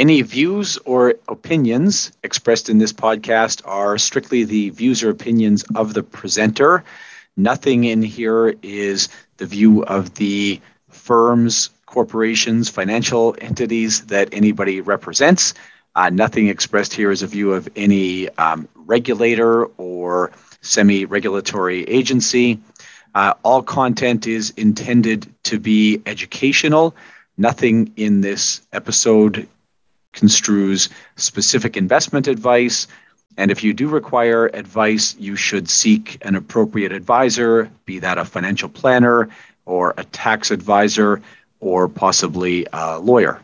Any views or opinions expressed in this podcast are strictly the views or opinions of the presenter. Nothing in here is the view of the firms, corporations, financial entities that anybody represents. Uh, nothing expressed here is a view of any um, regulator or semi regulatory agency. Uh, all content is intended to be educational. Nothing in this episode construes specific investment advice. And if you do require advice, you should seek an appropriate advisor, be that a financial planner or a tax advisor or possibly a lawyer.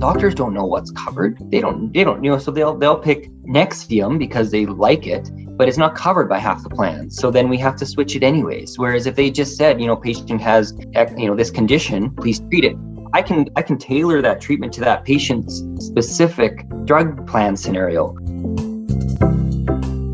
Doctors don't know what's covered. They don't they don't you know so they'll they'll pick Nexium because they like it, but it's not covered by half the plans. So then we have to switch it anyways. Whereas if they just said, you know, patient has you know this condition, please treat it I can I can tailor that treatment to that patient's specific drug plan scenario.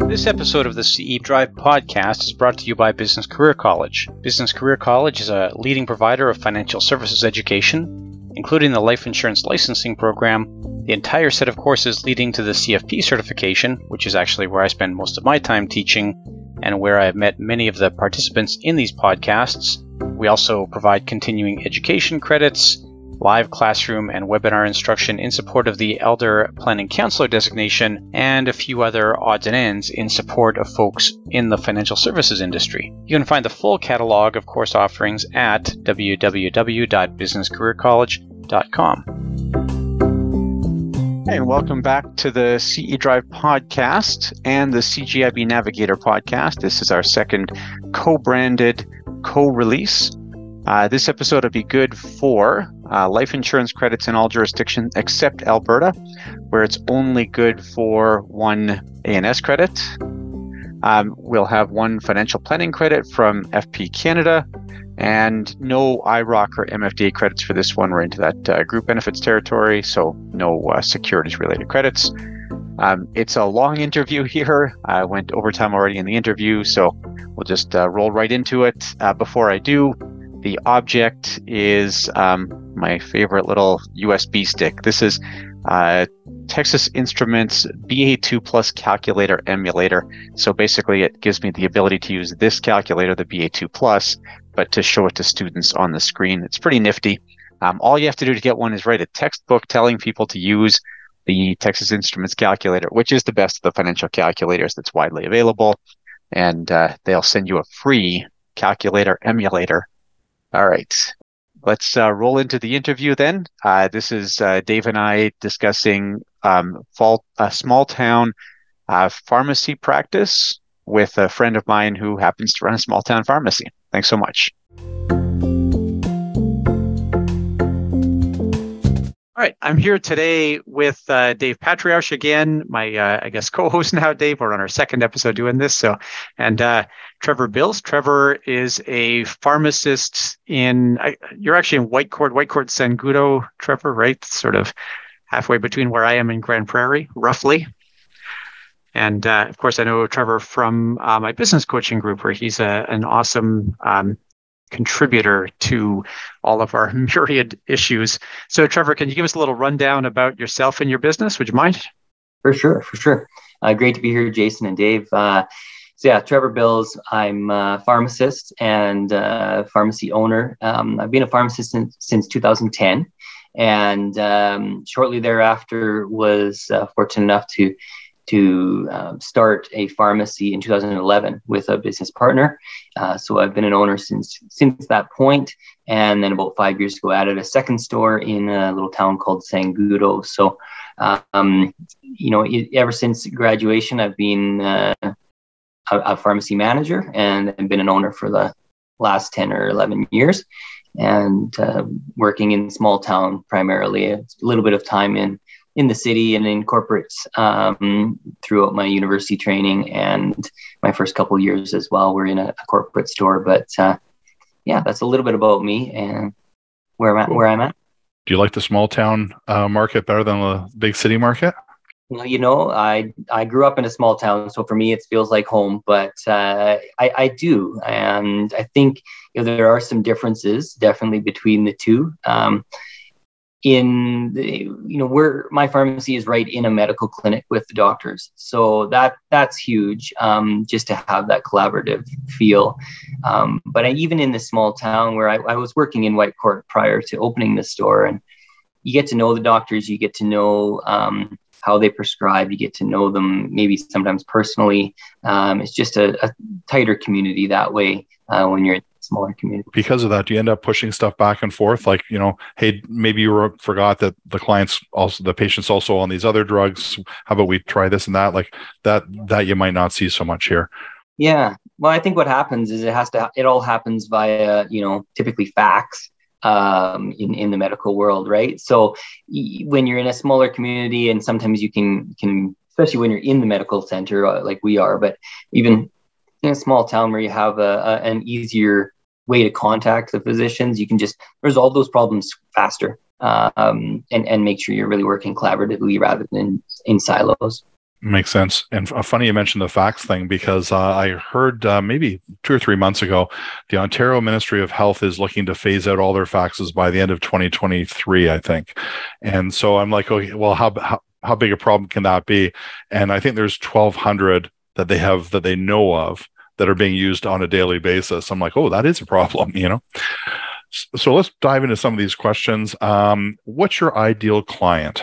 This episode of the CE Drive podcast is brought to you by Business Career College. Business Career College is a leading provider of financial services education, including the life insurance licensing program, the entire set of courses leading to the CFP certification, which is actually where I spend most of my time teaching and where I have met many of the participants in these podcasts. We also provide continuing education credits, live classroom and webinar instruction in support of the Elder Planning Counselor designation, and a few other odds and ends in support of folks in the financial services industry. You can find the full catalog of course offerings at www.businesscareercollege.com. Hey, and welcome back to the CE Drive podcast and the CGIB Navigator podcast. This is our second co branded co release. Uh, this episode will be good for uh, life insurance credits in all jurisdictions except Alberta, where it's only good for one ANS credit. Um, we'll have one financial planning credit from FP Canada, and no IIROC or MFDA credits for this one. We're into that uh, group benefits territory, so no uh, securities related credits. Um, it's a long interview here. I went overtime already in the interview, so we'll just uh, roll right into it. Uh, before I do, the object is um, my favorite little USB stick. This is uh, Texas Instruments BA2 Plus calculator emulator. So basically, it gives me the ability to use this calculator, the BA2 Plus, but to show it to students on the screen. It's pretty nifty. Um, all you have to do to get one is write a textbook telling people to use the Texas Instruments calculator, which is the best of the financial calculators that's widely available. And uh, they'll send you a free calculator emulator all right. Let's uh, roll into the interview then. Uh, this is uh, Dave and I discussing um, fall, a small town uh, pharmacy practice with a friend of mine who happens to run a small town pharmacy. Thanks so much. All right, I'm here today with uh, Dave Patriarch again, my uh, I guess co-host now. Dave, we're on our second episode doing this. So, and uh, Trevor Bills. Trevor is a pharmacist in. I, you're actually in Whitecourt, Whitecourt Sangudo, Trevor, right? Sort of halfway between where I am in Grande Prairie, roughly. And uh, of course, I know Trevor from uh, my business coaching group, where he's a, an awesome um, contributor to all of our myriad issues. So, Trevor, can you give us a little rundown about yourself and your business? Would you mind? For sure, for sure. Uh, great to be here, Jason and Dave. Uh, so yeah, Trevor Bills. I'm a pharmacist and pharmacy owner. Um, I've been a pharmacist since, since 2010, and um, shortly thereafter was uh, fortunate enough to to um, start a pharmacy in 2011 with a business partner. Uh, so I've been an owner since since that point, and then about five years ago, added a second store in a little town called Sangudo. So, um, you know, ever since graduation, I've been uh, a, a, pharmacy manager and, and been an owner for the last 10 or 11 years and uh, working in small town primarily a little bit of time in in the city and in corporates um, throughout my university training and my first couple years as well. We're in a, a corporate store, but uh, yeah, that's a little bit about me and where I'm at. Where I'm at. Do you like the small town uh, market better than the big city market? You know, I I grew up in a small town, so for me it feels like home. But uh, I I do, and I think you know, there are some differences definitely between the two. Um, in the, you know where my pharmacy is right in a medical clinic with the doctors so that that's huge um, just to have that collaborative feel um, but I, even in this small town where I, I, was working in whitecourt prior to opening the store and you get to know the doctors you get to know um, how they prescribe you get to know them maybe sometimes personally um, it's just a, a, tighter community that way uh, when you're in smaller community. Because of that, do you end up pushing stuff back and forth? Like, you know, hey, maybe you were, forgot that the clients also, the patient's also on these other drugs. How about we try this and that? Like that, that you might not see so much here. Yeah. Well, I think what happens is it has to, it all happens via, you know, typically fax um, in, in the medical world, right? So when you're in a smaller community and sometimes you can, can, especially when you're in the medical center uh, like we are, but even in a small town where you have a, a, an easier way to contact the physicians, you can just resolve those problems faster um, and, and make sure you're really working collaboratively rather than in silos. Makes sense. And funny you mentioned the fax thing because uh, I heard uh, maybe two or three months ago, the Ontario Ministry of Health is looking to phase out all their faxes by the end of 2023, I think. And so I'm like, okay, well, how, how, how big a problem can that be? And I think there's 1,200 that they have that they know of that are being used on a daily basis. I'm like, oh, that is a problem, you know? So let's dive into some of these questions. Um, what's your ideal client?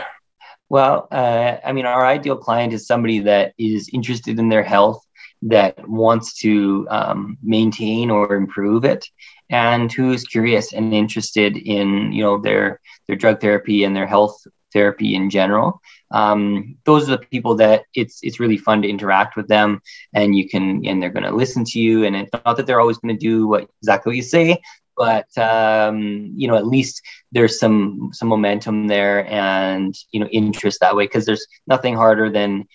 Well, uh, I mean, our ideal client is somebody that is interested in their health, that wants to um, maintain or improve it, and who is curious and interested in, you know, their their drug therapy and their health therapy in general. Um, those are the people that it's it's really fun to interact with them, and you can and they're going to listen to you. And it's not that they're always going to do what exactly what you say, but um, you know at least there's some some momentum there and you know interest that way because there's nothing harder than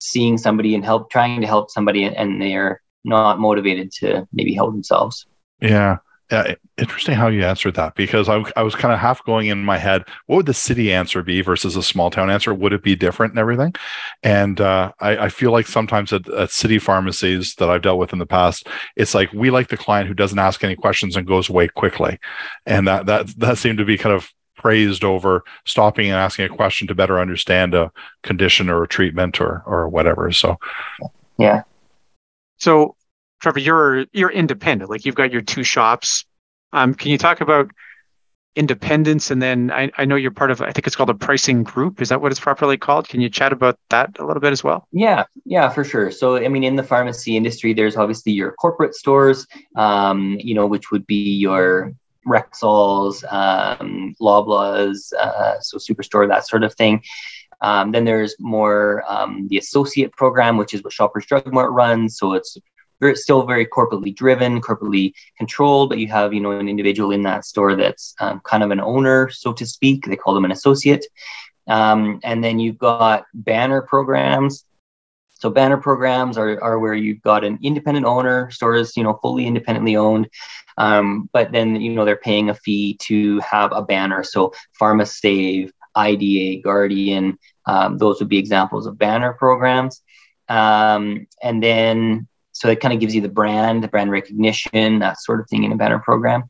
seeing somebody and help trying to help somebody and they're not motivated to maybe help themselves. Yeah. Yeah, interesting how you answered that because I, I was kind of half going in my head. What would the city answer be versus a small town answer? Would it be different and everything? And uh, I, I, feel like sometimes at, at, city pharmacies that I've dealt with in the past, it's like we like the client who doesn't ask any questions and goes away quickly, and that that that seemed to be kind of praised over stopping and asking a question to better understand a condition or a treatment or or whatever. So, yeah. So Trevor, you're you're independent. Like you've got your two shops. Um, can you talk about independence? And then I, I know you're part of I think it's called a pricing group. Is that what it's properly called? Can you chat about that a little bit as well? Yeah, yeah, for sure. So I mean, in the pharmacy industry, there's obviously your corporate stores, um, you know, which would be your Rexalls, um, Loblaws, uh, so Superstore, that sort of thing. Um, then there's more um, the associate program, which is what Shoppers Drug Mart runs. So it's very, still very corporately driven, corporately controlled, but you have, you know, an individual in that store that's um, kind of an owner, so to speak. They call them an associate. Um, and then you've got banner programs. So banner programs are, are where you've got an independent owner, stores, you know, fully independently owned. Um, but then, you know, they're paying a fee to have a banner. So PharmaSave, IDA, Guardian, um, those would be examples of banner programs. Um, and then so it kind of gives you the brand, the brand recognition, that sort of thing in a banner program.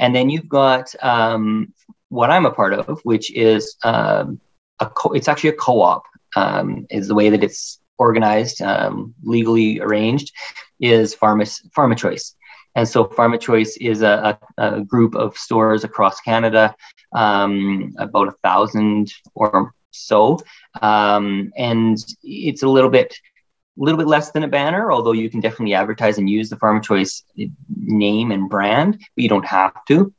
And then you've got um, what I'm a part of, which is um, a co- it's actually a co-op. Um, is the way that it's organized, um, legally arranged, is Pharma Pharma Choice. And so Pharma Choice is a, a, a group of stores across Canada, um, about a thousand or so. Um, and it's a little bit a little bit less than a banner, although you can definitely advertise and use the Pharma Choice name and brand, but you don't have to.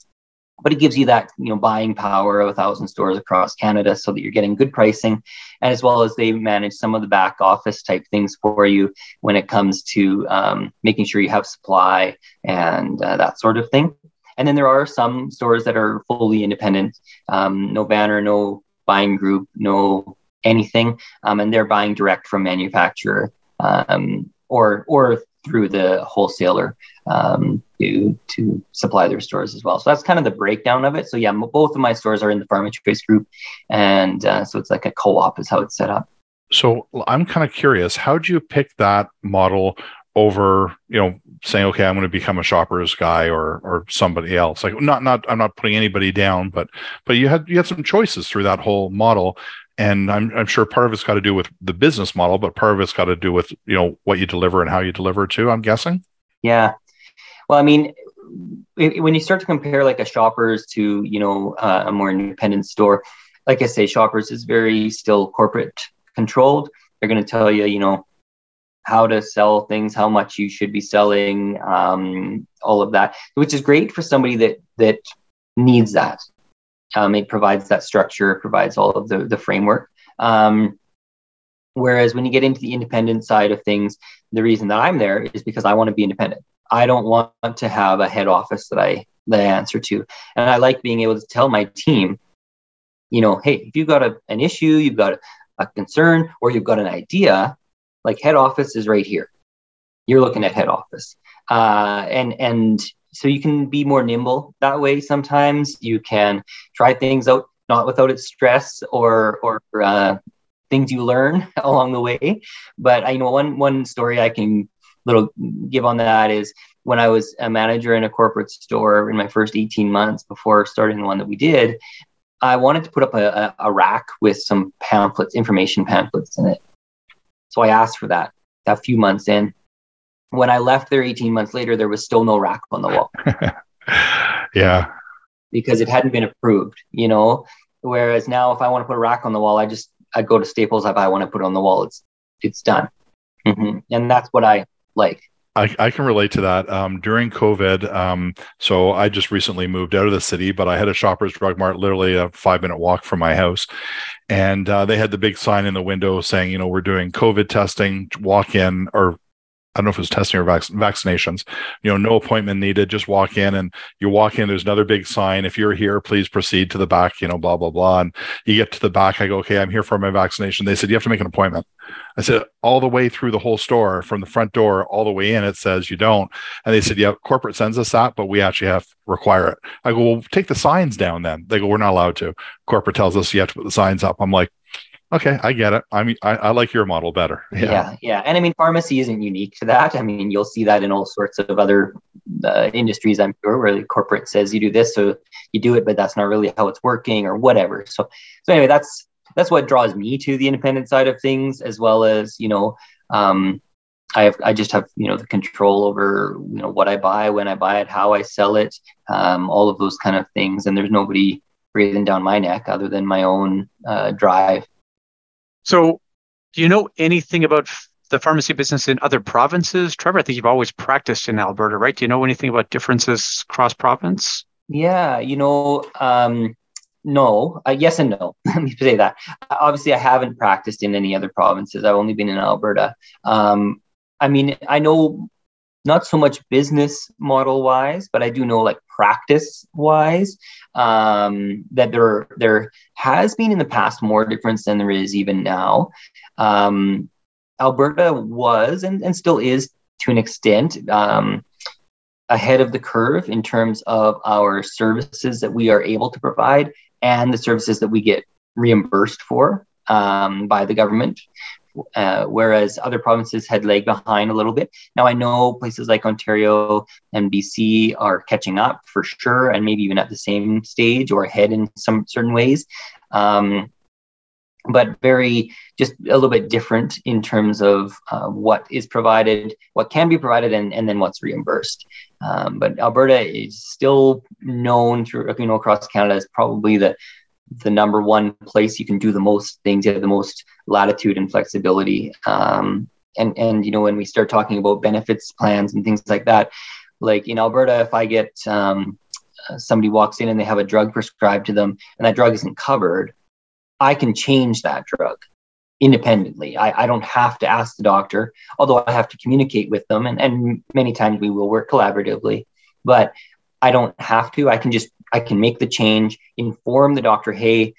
But it gives you that you know buying power of a thousand stores across Canada, so that you're getting good pricing, and as well as they manage some of the back office type things for you when it comes to um, making sure you have supply and uh, that sort of thing. And then there are some stores that are fully independent, um, no banner, no buying group, no anything, um, and they're buying direct from manufacturer um, or or through the wholesaler um, to to supply their stores as well. So that's kind of the breakdown of it. So yeah, both of my stores are in the Pharma Choice group, and uh, so it's like a co-op is how it's set up. So I'm kind of curious, how do you pick that model over you know saying okay i'm going to become a shoppers guy or or somebody else like not not i'm not putting anybody down but but you had you had some choices through that whole model and i'm i'm sure part of it's got to do with the business model but part of it's got to do with you know what you deliver and how you deliver it too i'm guessing? Yeah. Well i mean when you start to compare like a shoppers to you know uh, a more independent store like i say shoppers is very still corporate controlled. They're going to tell you you know how to sell things, how much you should be selling, um, all of that, which is great for somebody that that needs that. Um, it provides that structure, provides all of the the framework. Um, whereas when you get into the independent side of things, the reason that I'm there is because I want to be independent. I don't want to have a head office that I that I answer to, and I like being able to tell my team, you know, hey, if you've got a, an issue, you've got a, a concern, or you've got an idea, like head office is right here. You're looking at head office. Uh, and and so you can be more nimble that way sometimes. You can try things out not without its stress or or uh, things you learn along the way. But I you know one one story I can little give on that is when I was a manager in a corporate store in my first 18 months before starting the one that we did, I wanted to put up a, a, rack with some pamphlets, information pamphlets in it. So I asked for that a few months in. When I left there 18 months later, there was still no rack on the wall. yeah. Because it hadn't been approved, you know. Whereas now, if I want to put a rack on the wall, I just I go to Staples. If I want to put it on the wall, it's it's done, mm-hmm. and that's what I like. I, I can relate to that. Um, during COVID, um, so I just recently moved out of the city, but I had a Shoppers Drug Mart literally a five minute walk from my house. And uh, they had the big sign in the window saying, you know, we're doing COVID testing, walk in or I don't know if it was testing or vac- vaccinations. You know, no appointment needed. Just walk in, and you walk in. There's another big sign. If you're here, please proceed to the back. You know, blah blah blah. And you get to the back. I go, okay, I'm here for my vaccination. They said you have to make an appointment. I said all the way through the whole store, from the front door all the way in. It says you don't. And they said, yeah, corporate sends us that, but we actually have require it. I go, well, take the signs down then. They go, we're not allowed to. Corporate tells us you have to put the signs up. I'm like, Okay, I get it. I mean, I, I like your model better. Yeah. yeah. yeah, and I mean, pharmacy isn't unique to that. I mean, you'll see that in all sorts of other uh, industries. I'm sure where the corporate says you do this, so you do it, but that's not really how it's working or whatever. So, so anyway, that's that's what draws me to the independent side of things, as well as you know, um, I have I just have you know the control over you know what I buy, when I buy it, how I sell it, um, all of those kind of things, and there's nobody breathing down my neck other than my own uh, drive so, do you know anything about the pharmacy business in other provinces? Trevor, I think you've always practiced in Alberta, right? Do you know anything about differences cross province? Yeah, you know, um, no, uh, yes and no. Let me say that. Obviously, I haven't practiced in any other provinces. I've only been in Alberta. Um, I mean, I know not so much business model wise, but I do know like practice wise um, that there there has been in the past more difference than there is even now. Um, Alberta was and, and still is to an extent um, ahead of the curve in terms of our services that we are able to provide and the services that we get reimbursed for um, by the government uh, whereas other provinces had lagged behind a little bit. Now I know places like Ontario and BC are catching up for sure, and maybe even at the same stage or ahead in some certain ways. Um, but very just a little bit different in terms of uh, what is provided, what can be provided, and, and then what's reimbursed. Um, but Alberta is still known through you know across Canada as probably the the number one place you can do the most things. You have the most latitude and flexibility. Um, and and you know when we start talking about benefits plans and things like that, like in Alberta, if I get um, somebody walks in and they have a drug prescribed to them and that drug isn't covered, I can change that drug independently. I, I don't have to ask the doctor, although I have to communicate with them, and, and many times we will work collaboratively. But I don't have to. I can just I can make the change, inform the doctor, hey,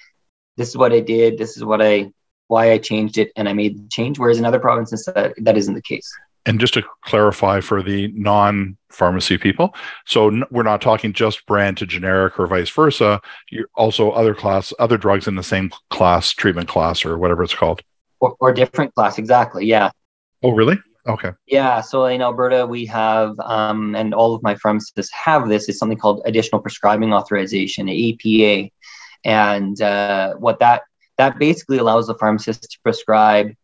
this is what I did, this is what I why I changed it, and I made the change. Whereas in other provinces, that, that isn't the case. And just to clarify for the non pharmacy people, so n- we're not talking just brand to generic or vice versa. You're also other class, other drugs in the same class, treatment class, or whatever it's called. Or, or different class, exactly. Yeah. Oh, really? Okay. Yeah. So in Alberta, we have, um, and all of my pharmacists have this, is something called additional prescribing authorization, APA. And uh, what that that basically allows the pharmacist to prescribe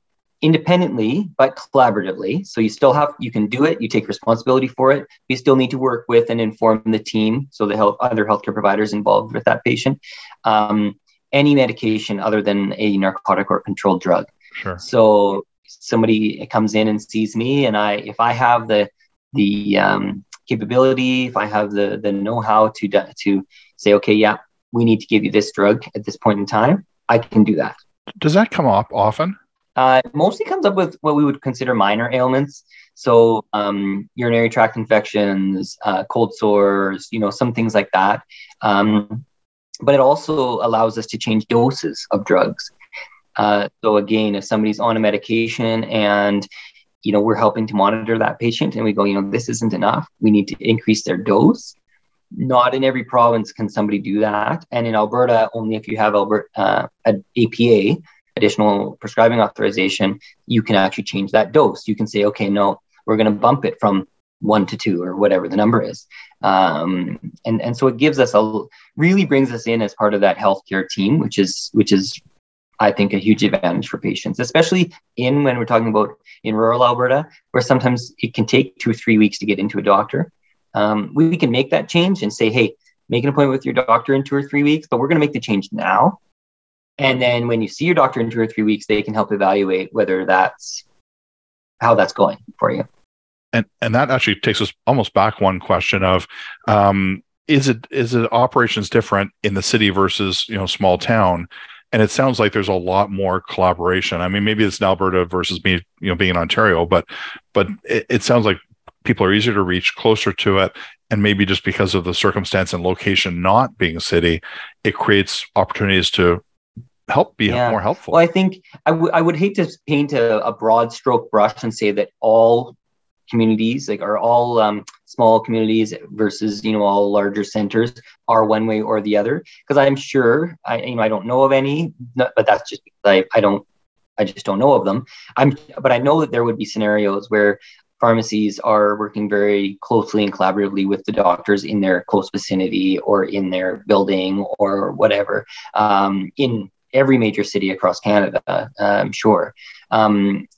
independently but collaboratively so you still have you can do it you take responsibility for it you still need to work with and inform the team so the health other healthcare providers involved with that patient um, any medication other than a narcotic or controlled drug Sure. so somebody comes in and sees me and i if i have the the um, capability if i have the the know-how to to say okay yeah we need to give you this drug at this point in time i can do that Does that come up often? uh, mostly comes up with what we would consider minor ailments. So um, urinary tract infections, uh, cold sores, you know, some things like that. Um, but it also allows us to change doses of drugs. Uh, so again, if somebody's on a medication and you know we're helping to monitor that patient, and we go, you know, this isn't enough. We need to increase their dose. Not in every province can somebody do that, and in Alberta, only if you have Alberta uh, an APA, additional prescribing authorization, you can actually change that dose. You can say, okay, no, we're going to bump it from one to two or whatever the number is. Um, and, and so it gives us a really brings us in as part of that healthcare team, which is, which is, I think, a huge advantage for patients, especially in when we're talking about in rural Alberta, where sometimes it can take two or three weeks to get into a doctor. Um, we can make that change and say, hey, make an appointment with your doctor in two or three weeks, but we're going to make the change now and then when you see your doctor in two or three weeks, they can help evaluate whether that's how that's going for you. And and that actually takes us almost back one question of um, is it is it operations different in the city versus you know small town? And it sounds like there's a lot more collaboration. I mean, maybe it's in Alberta versus me, you know, being in Ontario, but but it, it sounds like people are easier to reach, closer to it, and maybe just because of the circumstance and location not being a city, it creates opportunities to help be yeah. more helpful. Well, I think I, w- I would hate to paint a, a, broad stroke brush and say that all communities, like are all um, small communities versus you know all larger centers, are one way or the other. Because I'm sure I you know I don't know of any, but that's just because I I don't I just don't know of them. I'm but I know that there would be scenarios where pharmacies are working very closely and collaboratively with the doctors in their close vicinity or in their building or whatever um, in every major city across Canada, I'm sure. Um,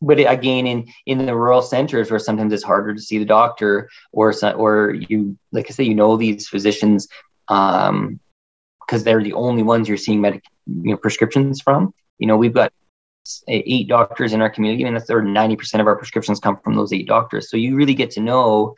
but again, in in the rural centers where sometimes it's harder to see the doctor, or or you like I say, you know these physicians because um, they're the only ones you're seeing medic you know prescriptions from. You know, we've got eight doctors in our community, and that's 90% of our prescriptions come from those eight doctors. So you really get to know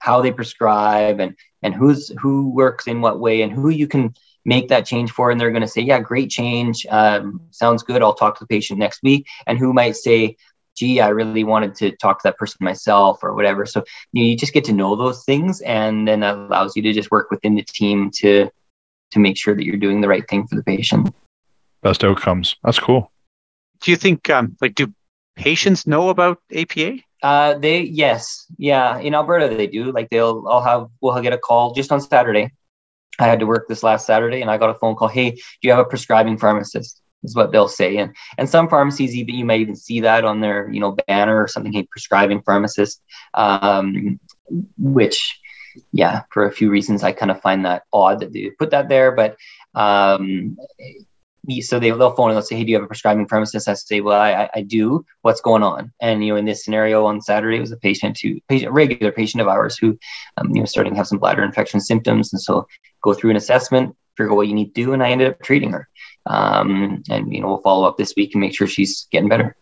how they prescribe and and who's who works in what way and who you can make that change for and they're going to say yeah great change um, sounds good i'll talk to the patient next week and who might say gee i really wanted to talk to that person myself or whatever so you, know, you just get to know those things and then that allows you to just work within the team to to make sure that you're doing the right thing for the patient best outcomes that's cool do you think um, like do patients know about apa uh, they yes, yeah. In Alberta, they do. Like they'll, I'll have, we'll get a call just on Saturday I had to work this last Saturday and I got a phone call. Hey, do you have a prescribing pharmacist? Is what they'll say. And and some pharmacies even you might even see that on their you know banner or something. Hey, prescribing pharmacist. Um, which yeah, for a few reasons I kind of find that odd that they put that there. But um, so they, they'll phone and they'll say, Hey, do you have a prescribing pharmacist? I say, Well, I, I do. What's going on? And, you know, in this scenario on Saturday, it was a patient who, patient, regular patient of ours who, um, you know, starting to have some bladder infection symptoms. And so go through an assessment, figure out what you need to do. And I ended up treating her. Um, and, you know, we'll follow up this week and make sure she's getting better.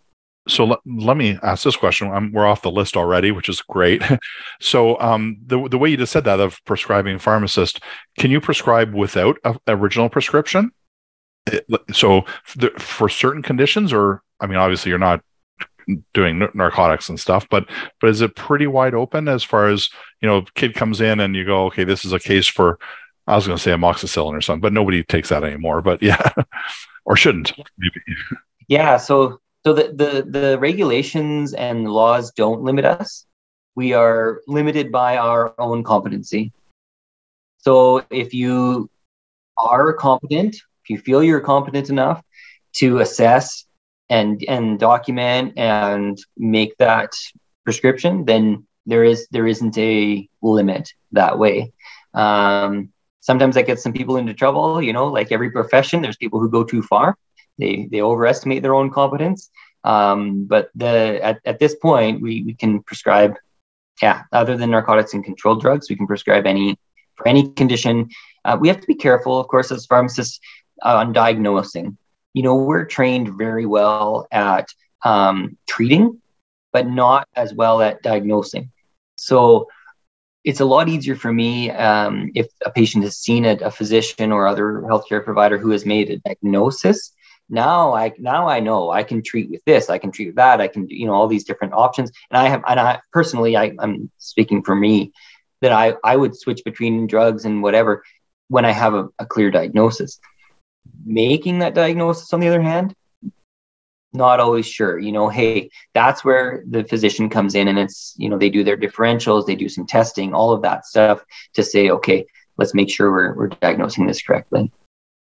So let, let me ask this question. I'm, we're off the list already, which is great. so um, the, the way you just said that of prescribing pharmacist, can you prescribe without a original prescription? so for certain conditions or i mean obviously you're not doing narcotics and stuff but but is it pretty wide open as far as you know kid comes in and you go okay this is a case for i was going to say amoxicillin or something but nobody takes that anymore but yeah. Or shouldn't maybe. Yeah so so the, the the regulations and laws don't limit us. We are limited by our own competency. So if you are competent if you feel you're competent enough to assess and and document and make that prescription, then there is there isn't a limit that way. Um, sometimes that gets some people into trouble. You know, like every profession, there's people who go too far. They they overestimate their own competence. Um, but the at, at this point, we we can prescribe, yeah, other than narcotics and controlled drugs, we can prescribe any for any condition. Uh, we have to be careful, of course, as pharmacists uh, on diagnosing. You know, we're trained very well at um, treating, but not as well at diagnosing. So it's a lot easier for me um, if a patient has seen a, a, physician or other healthcare provider who has made a diagnosis. Now I now I know I can treat with this, I can treat with that, I can you know all these different options. And I have and I personally I, I'm speaking for me that I I would switch between drugs and whatever when I have a, a clear diagnosis. Making that diagnosis, on the other hand, not always sure you know hey that's where the physician comes in and it's you know they do their differentials they do some testing all of that stuff to say okay let's make sure we're, we're diagnosing this correctly.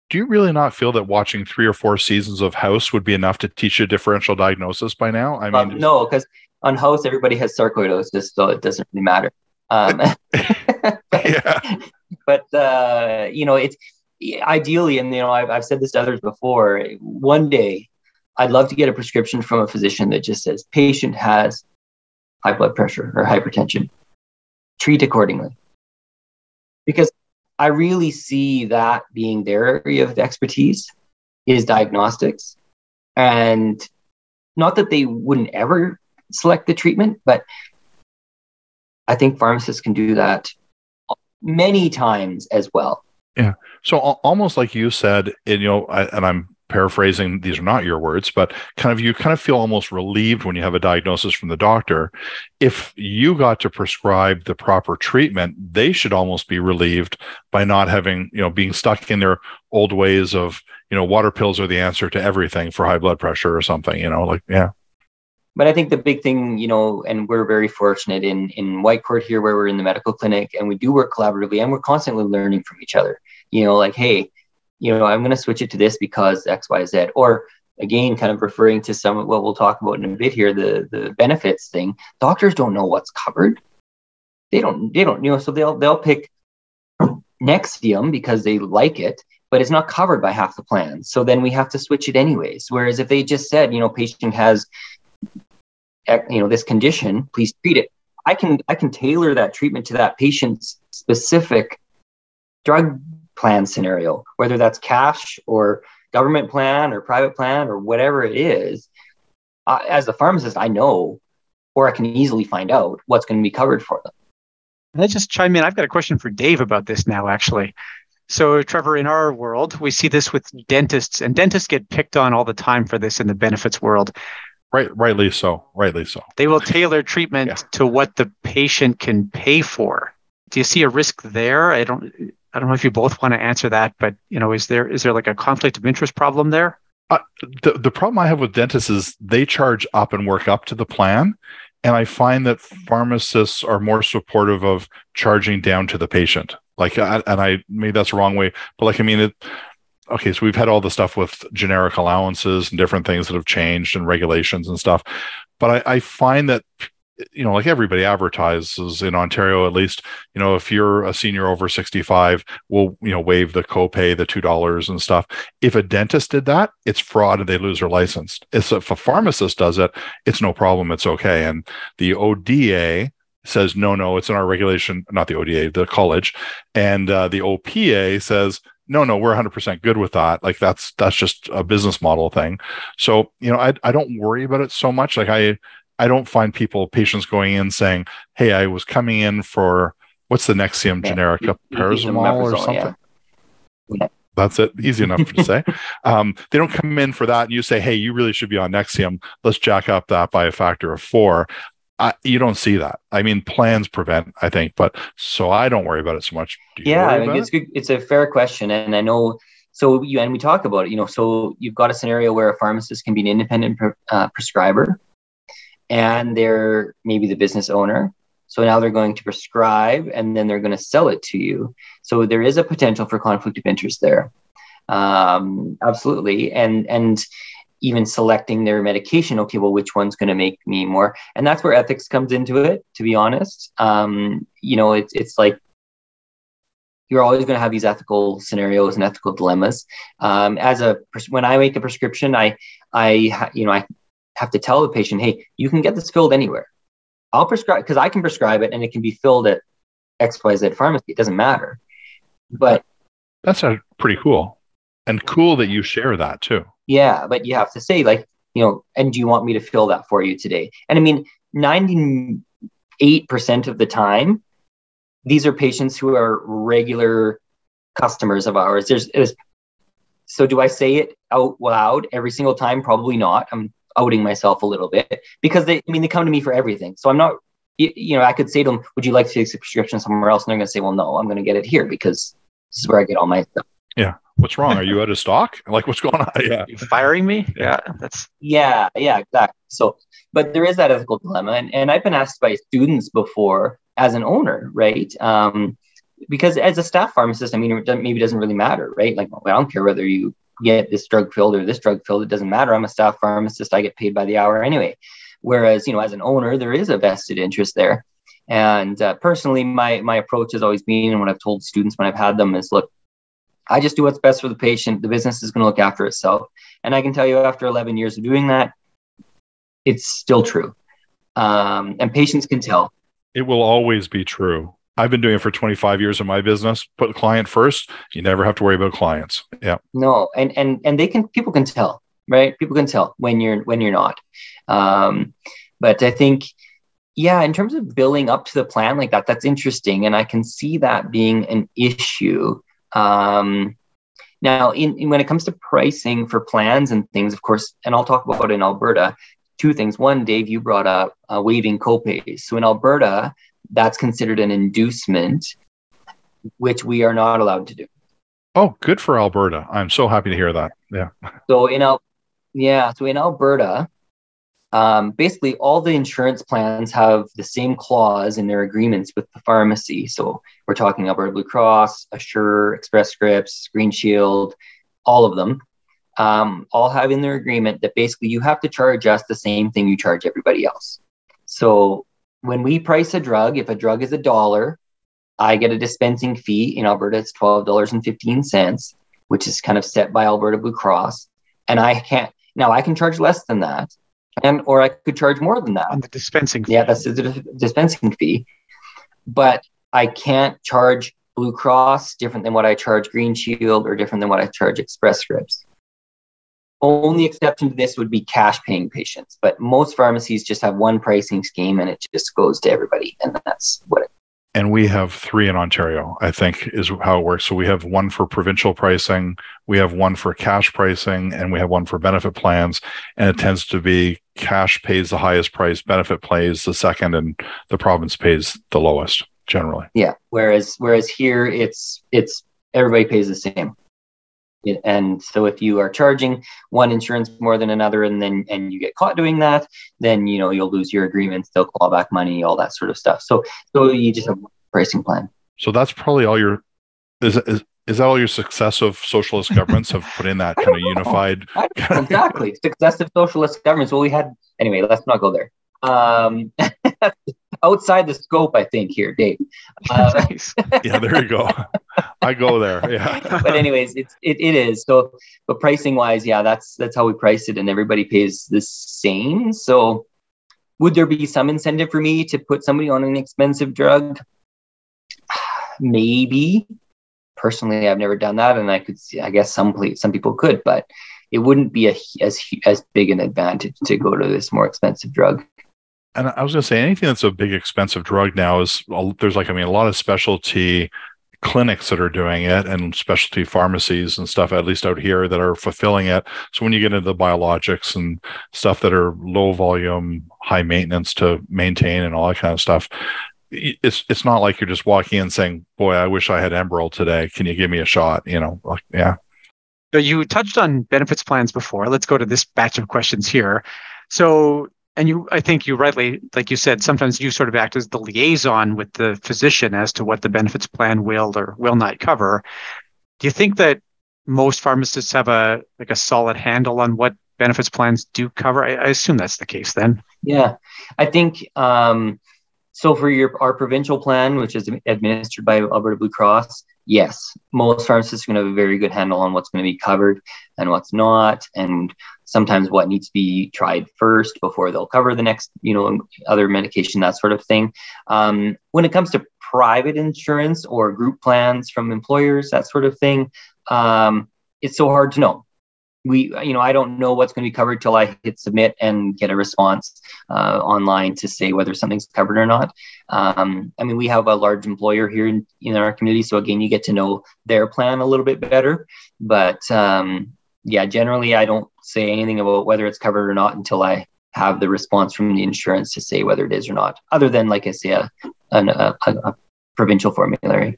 Do you really not feel that watching three or four seasons of house would be enough to teach you differential diagnosis by now? I mean um, no because on house everybody has sarcoidosis so it doesn't really matter. Um, yeah. but uh, you know it's ideally and you know I've, I've said this to others before one day I'd love to get a prescription from a physician that just says patient has high blood pressure or hypertension. Treat accordingly. Because I really see that being their area of expertise is diagnostics. And not that they wouldn't ever select the treatment, but I think pharmacists can do that many times as well. Yeah. So almost like you said, and you know, I, and I'm paraphrasing these are not your words but kind of you kind of feel almost relieved when you have a diagnosis from the doctor if you got to prescribe the proper treatment they should almost be relieved by not having you know being stuck in their old ways of you know water pills are the answer to everything for high blood pressure or something you know like yeah but I think the big thing, you know, and we're very fortunate in in Whitecourt here, where we're in the medical clinic, and we do work collaboratively, and we're constantly learning from each other. You know, like, hey, you know, I'm going to switch it to this because X, Y, Z. Or again, kind of referring to some of what we'll talk about in a bit here, the the benefits thing. Doctors don't know what's covered. They don't. They don't. You know, so they'll they'll pick Nexium because they like it, but it's not covered by half the plans. So then we have to switch it anyways. Whereas if they just said, you know, patient has, you know, this condition, please treat it. I can I can tailor that treatment to that patient's specific drug plan scenario, whether that's cash or government plan or private plan or whatever it is. Uh, as a pharmacist, I know, or I can easily find out what's going to be covered for them. Can I just chime in? I've got a question for Dave about this now, actually. So, Trevor, in our world, we see this with dentists, and dentists get picked on all the time for this in the benefits world. Right, rightly so. Rightly so. They will tailor treatment yeah. to what the patient can pay for. Do you see a risk there? I don't. I don't know if you both want to answer that, but you know, is there is there like a conflict of interest problem there? Uh, the the problem I have with dentists is they charge up and work up to the plan, and I find that pharmacists are more supportive of charging down to the patient. Like, and I maybe that's the wrong way, but like I mean it. Okay, so we've had all the stuff with generic allowances and different things that have changed and regulations and stuff, but I, I find that you know, like everybody advertises in Ontario, at least, you know, if you're a senior over 65, we'll, you know, waive the copay, the $2 and stuff. If a dentist did that, it's fraud and they lose their license. If a pharmacist does it, it's no problem. It's okay. And the ODA says, no, no, it's in our regulation, not the ODA, the college. And uh, the OPA says, no, no, we're 100% good with that. Like that's, that's just a business model thing. So, you know, I, I don't worry about it so much. Like I, I don't find people patients going in saying, "Hey, I was coming in for what's the Nexium yeah, generic, a paracetamol or something." Yeah. That's it. Easy enough to say. Um, they don't come in for that, and you say, "Hey, you really should be on Nexium. Let's jack up that by a factor of four. I, you don't see that. I mean, plans prevent, I think, but so I don't worry about it so much. yeah, it's good. It's a fair question, and I know. So you and we talk about it. You know, so you've got a scenario where a pharmacist can be an independent uh, prescriber, and they're maybe the business owner. So now they're going to prescribe and then they're going to sell it to you. So there is a potential for conflict of interest there. Um, absolutely. And, and even selecting their medication okay well which one's going to make me more and that's where ethics comes into it to be honest um, you know it's, it's like you're always going to have these ethical scenarios and ethical dilemmas um, as a when i make a prescription i i you know i have to tell the patient hey you can get this filled anywhere i'll prescribe because i can prescribe it and it can be filled at xyz pharmacy it doesn't matter but that's a pretty cool and cool that you share that too yeah, but you have to say like, you know, and do you want me to fill that for you today? And I mean, 98% of the time, these are patients who are regular customers of ours. There's, there's so do I say it out loud every single time? Probably not. I'm outing myself a little bit because they, I mean, they come to me for everything. So I'm not, you, you know, I could say to them, would you like to take a prescription somewhere else? And they're going to say, well, no, I'm going to get it here because this is where I get all my stuff. Yeah. What's wrong? Are you out of stock? Like, what's going on? Yeah. You firing me? Yeah. That's. Yeah. Yeah. Exactly. So, but there is that ethical dilemma. And, and I've been asked by students before as an owner, right? Um, because as a staff pharmacist, I mean, it maybe doesn't really matter, right? Like, I don't care whether you get this drug filled or this drug filled. It doesn't matter. I'm a staff pharmacist. I get paid by the hour anyway. Whereas, you know, as an owner, there is a vested interest there. And uh, personally, my my approach has always been, and what I've told students when I've had them is, look, I just do what's best for the patient. The business is going to look after itself. And I can tell you, after 11 years of doing that, it's still true. Um, and patients can tell. It will always be true. I've been doing it for 25 years in my business. Put the client first. You never have to worry about clients. Yeah. No, and and and they can people can tell, right? People can tell when you're when you're not. Um, but I think, yeah, in terms of billing up to the plan like that, that's interesting, and I can see that being an issue um, now, in, in, when it comes to pricing for plans and things, of course, and I'll talk about in Alberta, two things. One, Dave, you brought up uh, waiving copays. So in Alberta, that's considered an inducement, which we are not allowed to do. Oh, good for Alberta. I'm so happy to hear that. Yeah. So in Al- yeah, so in Alberta, um, basically all the insurance plans have the same clause in their agreements with the pharmacy. So we're talking Alberta Blue Cross, Assure, Express Scripts, Green Shield, all of them, um, all have in their agreement that basically you have to charge us the same thing you charge everybody else. So when we price a drug, if a drug is a dollar, I get a dispensing fee. In Alberta, it's twelve dollars and fifteen cents, which is kind of set by Alberta Blue Cross, and I can't now I can charge less than that and or I could charge more than that on the dispensing. Fee. Yeah, that's the dispensing fee. But I can't charge Blue Cross different than what I charge Green Shield or different than what I charge Express Scripts. Only exception to this would be cash paying patients, but most pharmacies just have one pricing scheme and it just goes to everybody, and that's what it and we have three in Ontario, I think is how it works. So we have one for provincial pricing, we have one for cash pricing, and we have one for benefit plans. And it tends to be cash pays the highest price, benefit pays the second, and the province pays the lowest generally. Yeah. Whereas whereas here it's it's everybody pays the same. And so if you are charging one insurance more than another and then and you get caught doing that, then you know you'll lose your agreements, they'll claw back money, all that sort of stuff. So so you just have a pricing plan. So that's probably all your is is is that all your successive socialist governments have put in that kind of unified exactly successive socialist governments well we had anyway let's not go there um, outside the scope, I think here, Dave. Uh, yeah, there you go. I go there. Yeah. but anyways, it's it, it is so. But pricing wise, yeah, that's that's how we price it, and everybody pays the same. So, would there be some incentive for me to put somebody on an expensive drug? Maybe. Personally, I've never done that, and I could see. I guess some some people could, but it wouldn't be a, as as big an advantage to go to this more expensive drug and I was going to say anything that's a big expensive drug now is there's like I mean a lot of specialty clinics that are doing it and specialty pharmacies and stuff at least out here that are fulfilling it. So when you get into the biologics and stuff that are low volume high maintenance to maintain and all that kind of stuff it's it's not like you're just walking in saying boy i wish i had Enbrel today. Can you give me a shot? You know like yeah. So you touched on benefits plans before. Let's go to this batch of questions here. So and you i think you rightly like you said sometimes you sort of act as the liaison with the physician as to what the benefits plan will or will not cover do you think that most pharmacists have a like a solid handle on what benefits plans do cover. I, I assume that's the case then. Yeah, I think um, so. For your our provincial plan, which is administered by Alberta Blue Cross, yes, most pharmacists are going to have a very good handle on what's going to be covered and what's not, and sometimes what needs to be tried first before they'll cover the next, you know, other medication, that sort of thing. Um, when it comes to private insurance or group plans from employers, that sort of thing, um, it's so hard to know. We, you know, I don't know what's going to be covered till I hit submit and get a response uh, online to say whether something's covered or not. Um, I mean, we have a large employer here in, in our community, so again, you get to know their plan a little bit better. But um, yeah, generally, I don't say anything about whether it's covered or not until I have the response from the insurance to say whether it is or not, other than, like I say, a, a, a provincial formulary.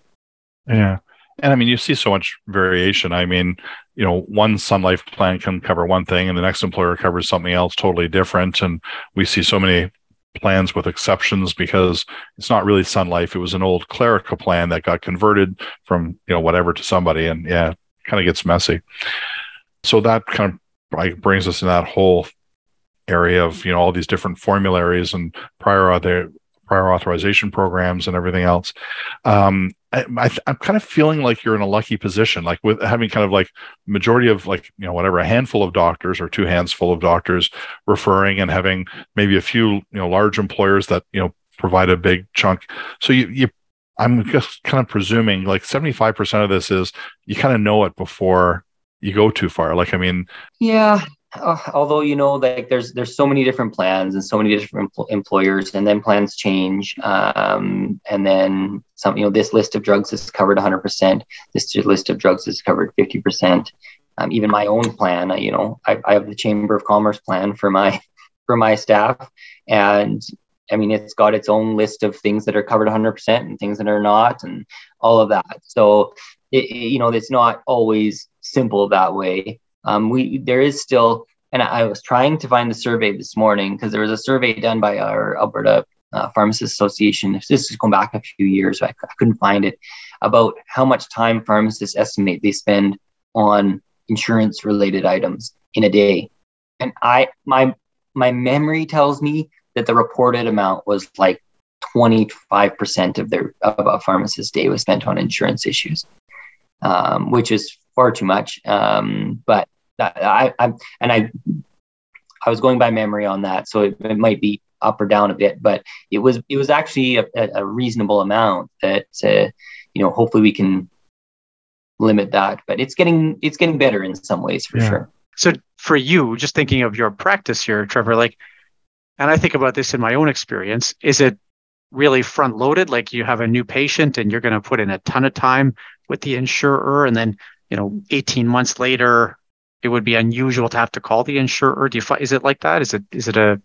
Yeah. And I mean, you see so much variation. I mean, you know, one Sun Life plan can cover one thing and the next employer covers something else totally different. And we see so many plans with exceptions because it's not really Sun Life. It was an old Clarica plan that got converted from, you know, whatever to somebody. And yeah, kind of gets messy. So that kind of like brings us in that whole area of, you know, all these different formularies and prior other prior authorization programs and everything else. Um, I, am kind of feeling like you're in a lucky position, like with having kind of like majority of like you know whatever a handful of doctors or two hands full of doctors referring, and having maybe a few you know large employers that you know provide a big chunk. So you you I'm just kind of presuming like 75% of this is you kind of know it before you go too far. Like I mean, yeah, although you know like there's there's so many different plans and so many different empl- employers and then plans change um, and then some you know this list of drugs is covered 100% this list of drugs is covered 50% um, even my own plan you know I, I have the chamber of commerce plan for my for my staff and I mean, it's got its own list of things that are covered 100% and things that are not, and all of that. So, it, you know, it's not always simple that way. Um, we there is still, and I was trying to find the survey this morning because there was a survey done by our Alberta uh, Pharmacists Association. This is going back a few years, I, I couldn't find it about how much time pharmacists estimate they spend on insurance related items in a day. And I my my memory tells me that the reported amount was like 25% of their of a pharmacist's day was spent on insurance issues, um, which is far too much. Um, but I, I, and I, I was going by memory on that, so it, it might be up or down a bit, but it was it was actually a, a reasonable amount that uh, you know hopefully we can limit that. But it's getting it's getting better in some ways for yeah. sure. So for you, just thinking of your practice here, Trevor, like, and I think about this in my own experience, is it really front loaded? Like you have a new patient and you're going to put in a ton of time with the insurer, and then you know, 18 months later, it would be unusual to have to call the insurer. Do you find, is it like that? Is it, is it a?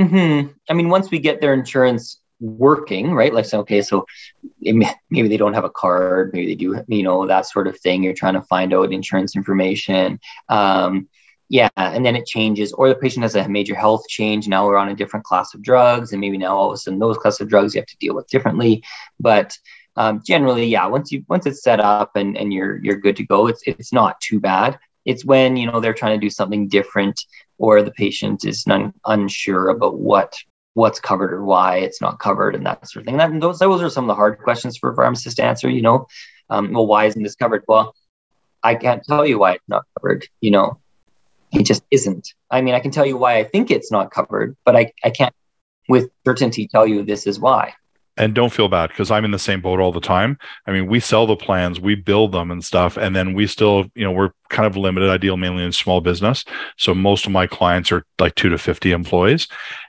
Mm-hmm. I mean, once we get their insurance working, right? Like, so, okay, so maybe they don't have a card, maybe they do, you know, that sort of thing. You're trying to find out insurance information. Um, yeah, and then it changes, or the patient has a major health change. Now we're on a different class of drugs, and maybe now all of a sudden those class of drugs you have to deal with differently. But um, generally, yeah, once you once it's set up and, and you're you're good to go, it's it's not too bad. It's when you know they're trying to do something different or the patient is un, unsure about what what's covered or why it's not covered and that sort of thing. That, those those are some of the hard questions for pharmacists to answer. You know, um, well, why isn't this covered? Well, I can't tell you why it's not covered. You know, it just isn't. I mean, I can tell you why I think it's not covered, but I I can't with certainty tell you this is why and don't feel bad because I'm in the same boat all the time. I mean, we sell the plans, we build them and stuff, and then we still, you know, we're kind of limited. I deal mainly in small business, so most of my clients are like two to fifty employees,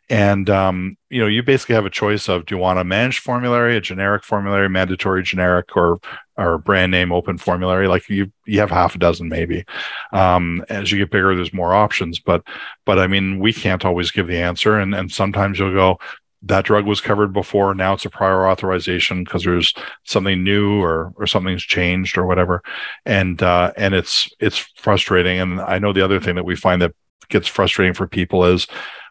and um, you know, you basically have a choice of do you want a managed formulary, a generic formulary, mandatory generic, or or brand name open formulary. Like you, you have half a dozen maybe. Um, as you get bigger, there's more options, but but I mean, we can't always give the answer, and and sometimes you'll go, that drug was covered before. Now it's a prior authorization because there's something new or or something's changed or whatever, and uh, and it's it's frustrating. And I know the other thing that we find that gets frustrating for people is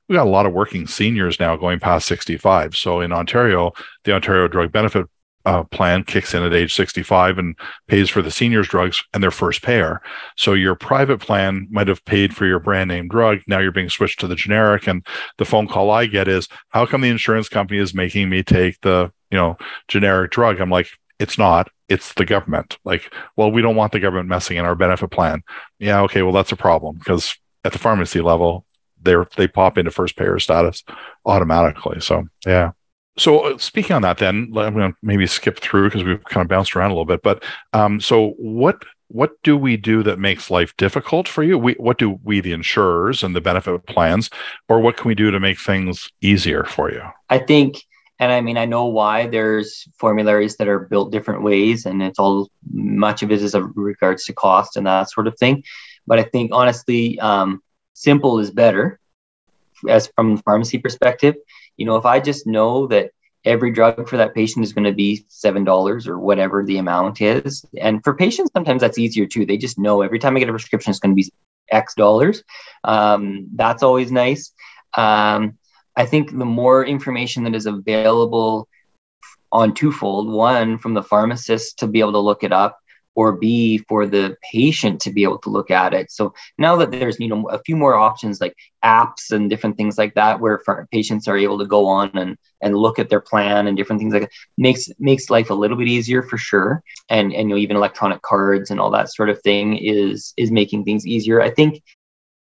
we got a lot of working seniors now going past 65. So in Ontario, the Ontario Drug Benefit uh, plan kicks in at age 65 and pays for the seniors drugs and their first payer. So your private plan might have paid for your brand name drug. Now you're being switched to the generic. And the phone call I get is, how come the insurance company is making me take the, you know, generic drug? I'm like, it's not. It's the government. Like, well, we don't want the government messing in our benefit plan. Yeah, okay, well, that's a problem because at the pharmacy level, they're they pop into first payer status automatically. So yeah. So uh, speaking on that, then I'm going to maybe skip through because we've kind of bounced around a little bit. But um, so what what do we do that makes life difficult for you? We what do we the insurers and the benefit plans, or what can we do to make things easier for you? I think, and I mean, I know why there's formularies that are built different ways, and it's all much of it is regards to cost and that sort of thing. But I think honestly, um, simple is better as from the pharmacy perspective you know if i just know that every drug for that patient is going to be seven dollars or whatever the amount is and for patients sometimes that's easier too. They just know every time i get a prescription it's going to be x dollars. Um, that's always nice. Um, i think the more information that is available on twofold one from the pharmacist to be able to look it up or B for the patient to be able to look at it. So now that there's you know a few more options like apps and different things like that, where patients are able to go on and and look at their plan and different things like that, makes makes life a little bit easier for sure. And and you know even electronic cards and all that sort of thing is is making things easier. I think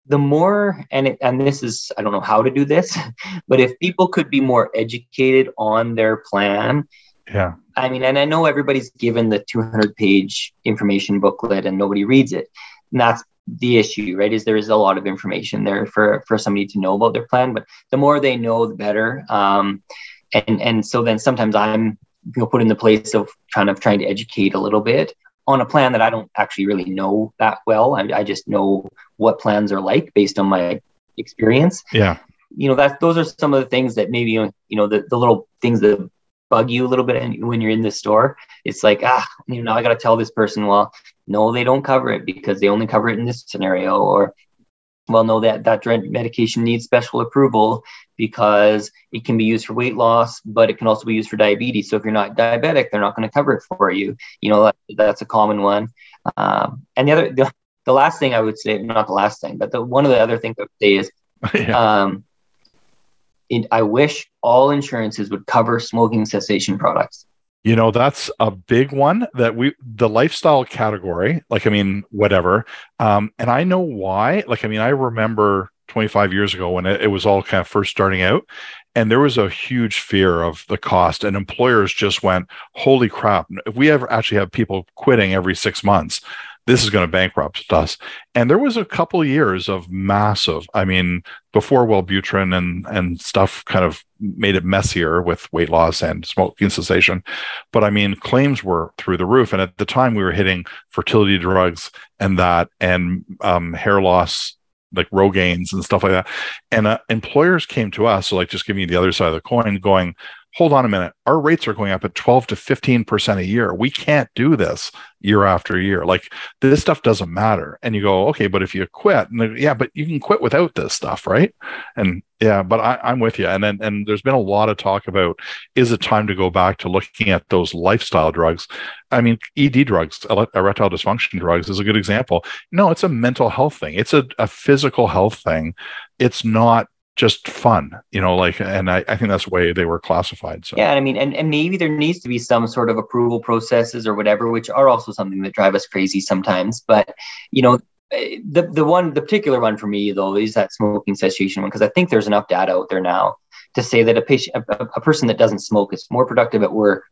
the more and it, and this is I don't know how to do this, but if people could be more educated on their plan yeah. I mean, and I know everybody's given the 200 page information booklet and nobody reads it. And that's the issue, right? Is there is a lot of information there for, for somebody to know about their plan, but the more they know, the better. Um, and, and so then sometimes I'm you know, put in the place of kind of trying to educate a little bit on a plan that I don't actually really know that well. I, I just know what plans are like based on my experience. Yeah. You know, that those are some of the things that maybe, you know, the, the little things that bug you a little bit when you're in the store. It's like, ah, you know, I got to tell this person, well, no, they don't cover it because they only cover it in this scenario. Or, well, no, that, that medication needs special approval because it can be used for weight loss, but it can also be used for diabetes. So if you're not diabetic, they're not going to cover it for you. You know, that, that's a common one. Um, and the other, the, the last thing I would say, not the last thing, but the, one of the other things I would say is, yeah. um, it, I wish all insurances would cover smoking cessation products. You know, that's a big one that we, the lifestyle category, like, I mean, whatever. Um, and I know why. Like, I mean, I remember 25 years ago when it, it was all kind of first starting out and there was a huge fear of the cost and employers just went holy crap if we ever actually have people quitting every six months this is going to bankrupt us. And there was a couple years of massive, I mean, before Wellbutrin and, and stuff kind of made it messier with weight loss and smoking cessation. But I mean, claims were through the roof. And at the time, we were hitting fertility drugs and that, and um, hair loss like Rogaines and stuff like that. And uh, employers came to us, so like just giving you the other side of the coin, going, hold on a minute, our rates are going up at 12 to 15% a year. We can't do this year after year. Like this stuff doesn't matter. And you go, okay, but if you quit, and yeah, but you can quit without this stuff, right? And yeah, but I, am with you. And then and there's been a lot of talk about is it time to go back to looking at those lifestyle drugs? I mean, ED drugs, erectile dysfunction drugs, is a good example. No, it's a mental health thing. It's a, a physical health thing. It's not just fun, you know, like, and I, I think that's the way they were classified. So, yeah, I mean, and, and maybe there needs to be some sort of approval processes or whatever, which are also something that drive us crazy sometimes. But, you know, eh, the, the one, the particular one for me though, is that smoking cessation one, because I think there's enough data out there now to say that a patient, a, a person that doesn't smoke is more productive at work.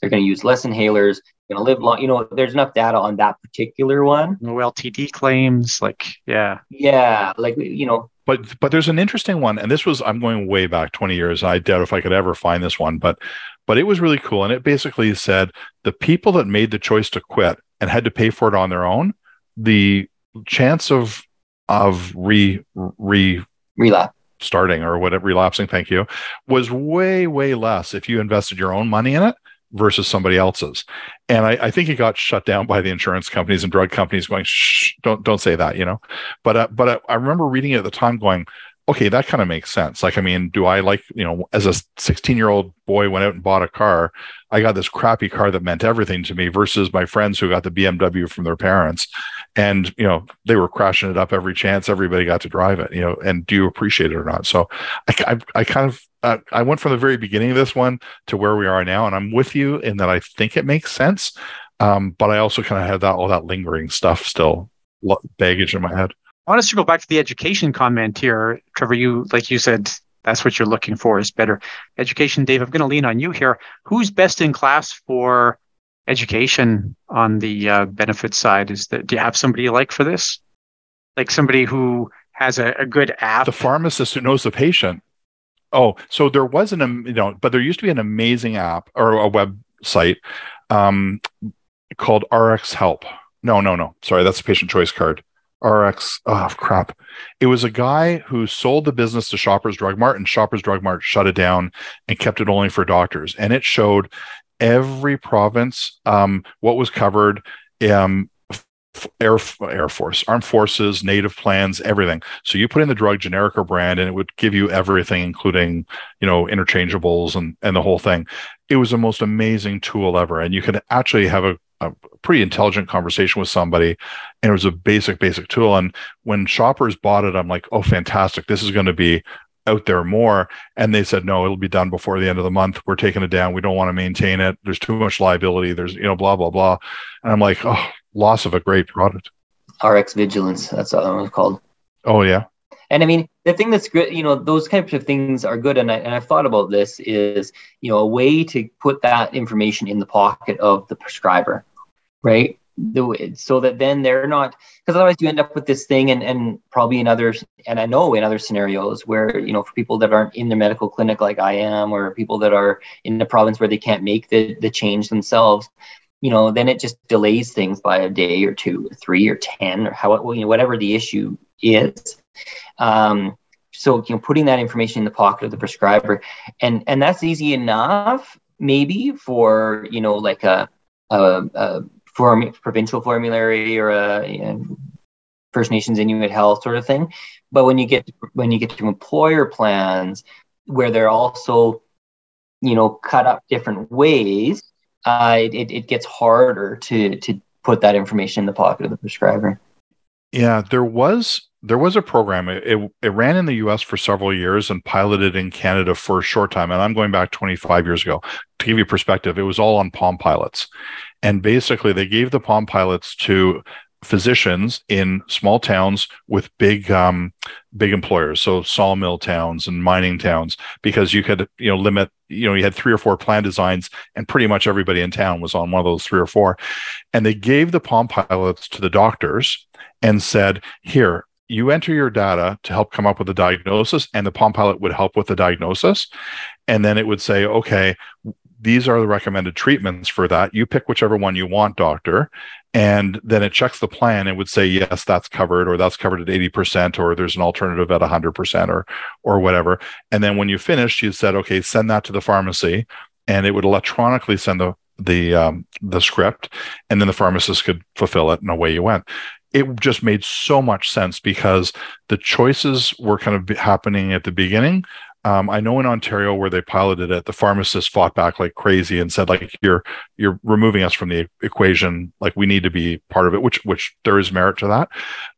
They're going to use less inhalers, going to live long. You know, there's enough data on that particular one. No LTD claims, like yeah, yeah, like you know, but but there's an interesting one and this was i'm going way back 20 years i doubt if i could ever find this one but but it was really cool and it basically said the people that made the choice to quit and had to pay for it on their own the chance of of re re relapse. starting or whatever relapsing thank you was way way less if you invested your own money in it versus somebody else's. And I, I, think it got shut down by the insurance companies and drug companies going, Shh, don't don't say that, you know. But uh, but I, I remember reading it at the time, going, okay, that kind of makes sense. Like, I mean, do I like, you know, as a 16 year old boy went out and bought a car, I got this crappy car that meant everything to me versus my friends who got the BMW from their parents. And, you know, they were crashing it up every chance. Everybody got to drive it, you know, and do you appreciate it or not? So I, I, I kind of, uh, I went from the very beginning of this one to where we are now. And I'm with you in that I think it makes sense. Um, but I also kind of had that, all that lingering stuff still baggage in my head. I want to circle back to the education comment here. Trevor, you, like you said, that's what you're looking for is better education. Dave, I'm going to lean on you here. Who's best in class for education on the uh, benefit side? Is that do you have somebody you like for this? Like somebody who has a, a good app? The pharmacist who knows the patient. Oh, so there was an you know, but there used to be an amazing app or a website um, called RX Help. No, no, no. Sorry, that's a patient choice card. RX. Oh crap! It was a guy who sold the business to Shoppers Drug Mart, and Shoppers Drug Mart shut it down and kept it only for doctors. And it showed every province um, what was covered. Um, Air Air Force, Armed Forces, Native plans, everything. So you put in the drug, generic or brand, and it would give you everything, including you know interchangeables and and the whole thing. It was the most amazing tool ever, and you could actually have a a pretty intelligent conversation with somebody and it was a basic basic tool. And when shoppers bought it i'm like oh fantastic. This is going to be out there more. And they said no it'll be done before the end of the month. We're taking it down. We don't want to maintain it. There's too much liability. There's you know blah blah blah. And i'm like oh loss of a great product. Rx vigilance. That's what it was called. Oh yeah. And I mean, the thing that's good, you know, those types of things are good. And, I, and I've thought about this is, you know, a way to put that information in the pocket of the prescriber right? The, so that then they're not because otherwise you end up with this thing and and probably in others and I know in other scenarios where you know for people that aren't in the medical clinic like I am or people that are in the province where they can't make the the change themselves you know then it just delays things by a day or two or three or ten or how you know whatever the issue is um, so you know putting that information in the pocket of the prescriber and and that's easy enough maybe for you know like a, a, a form, provincial formulary or a you know, First Nations Inuit Health sort of thing. But when you get when you get to employer plans where they're also, you know, cut up different ways, uh, it, it gets harder to to put that information in the pocket of the prescriber. Yeah, there was there was a program. It, it, it, ran in the US for several years and piloted in Canada for a short time. And I'm going back 25 years ago. To give you perspective, it was all on Palm Pilots. And basically, they gave the Palm Pilots to physicians in small towns with big um, big employers. So sawmill towns and mining towns because you could you know limit you know you had three or four plan designs and pretty much everybody in town was on one of those three or four. And they gave the palm pilots to the doctors and said here you enter your data to help come up with a diagnosis and the palm pilot would help with the diagnosis. And then it would say okay these are the recommended treatments for that. You pick whichever one you want, doctor. And then it checks the plan and would say, yes, that's covered, or that's covered at 80%, or there's an alternative at 100%, or, or whatever. And then when you finished, you said, okay, send that to the pharmacy. And it would electronically send the, the, um, the script. And then the pharmacist could fulfill it, and away you went it just made so much sense because the choices were kind of happening at the beginning um, I know in Ontario where they piloted it, the pharmacists fought back like crazy and said, like, you're you're removing us from the equation. Like, we need to be part of it, which which there is merit to that.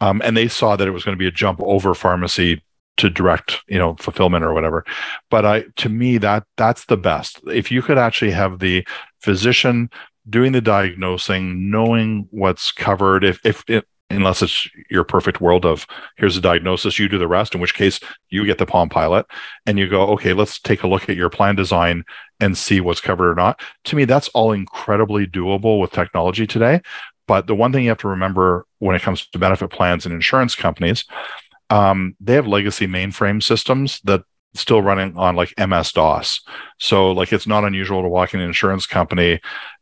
Um, and they saw that it was going to be a jump over pharmacy to direct, you know, fulfillment or whatever. But I, to me, that that's the best. If you could actually have the physician doing the diagnosing, knowing what's covered, if if it, unless it's your perfect world of here's a diagnosis, you do the rest, in which case you get the Palm Pilot and you go, okay, let's take a look at your plan design and see what's covered or not. To me, that's all incredibly doable with technology today. But the one thing you have to remember when it comes to benefit plans and insurance companies, um, they have legacy mainframe systems that still running on like MS DOS. So like it's not unusual to walk in an insurance company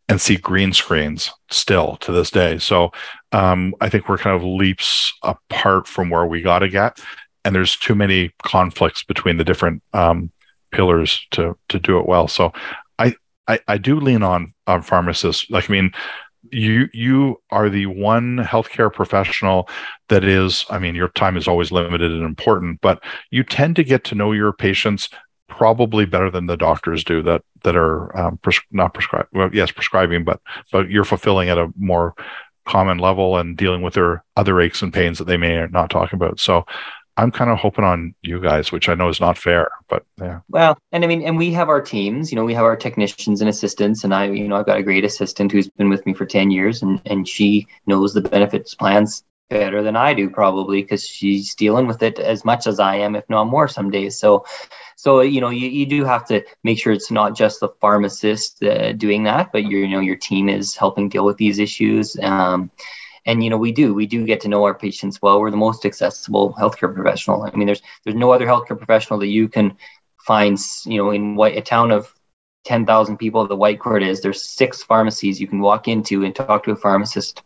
and see green screens still to this day. So um, I think we're kind of leaps apart from where we got to get, and there's too many conflicts between the different um, pillars to to do it well. So I, I I do lean on on pharmacists. Like I mean, you you are the one healthcare professional that is i mean your time is always limited and important but you tend to get to know your patients probably better than the doctors do that that are um, pres- not prescribed well yes prescribing but but you're fulfilling at a more common level and dealing with their other aches and pains that they may not talk about so I'm kind of hoping on you guys, which I know is not fair, but yeah. Well, and I mean, and we have our teams, you know, we have our technicians and assistants, and I, you know, I've got a great assistant who's been with me for 10 years and, and she knows the benefits plans better than I do probably because she's dealing with it as much as I am, if not more some days. So, so, you know, you, you do have to make sure it's not just the pharmacist uh, doing that, but you know, your team is helping deal with these issues. Um, and you know we do we do get to know our patients well we're the most accessible healthcare professional i mean there's there's no other healthcare professional that you can find you know in what a town of 10,000 people the Whitecourt is there's six pharmacies you can walk into and talk to a pharmacist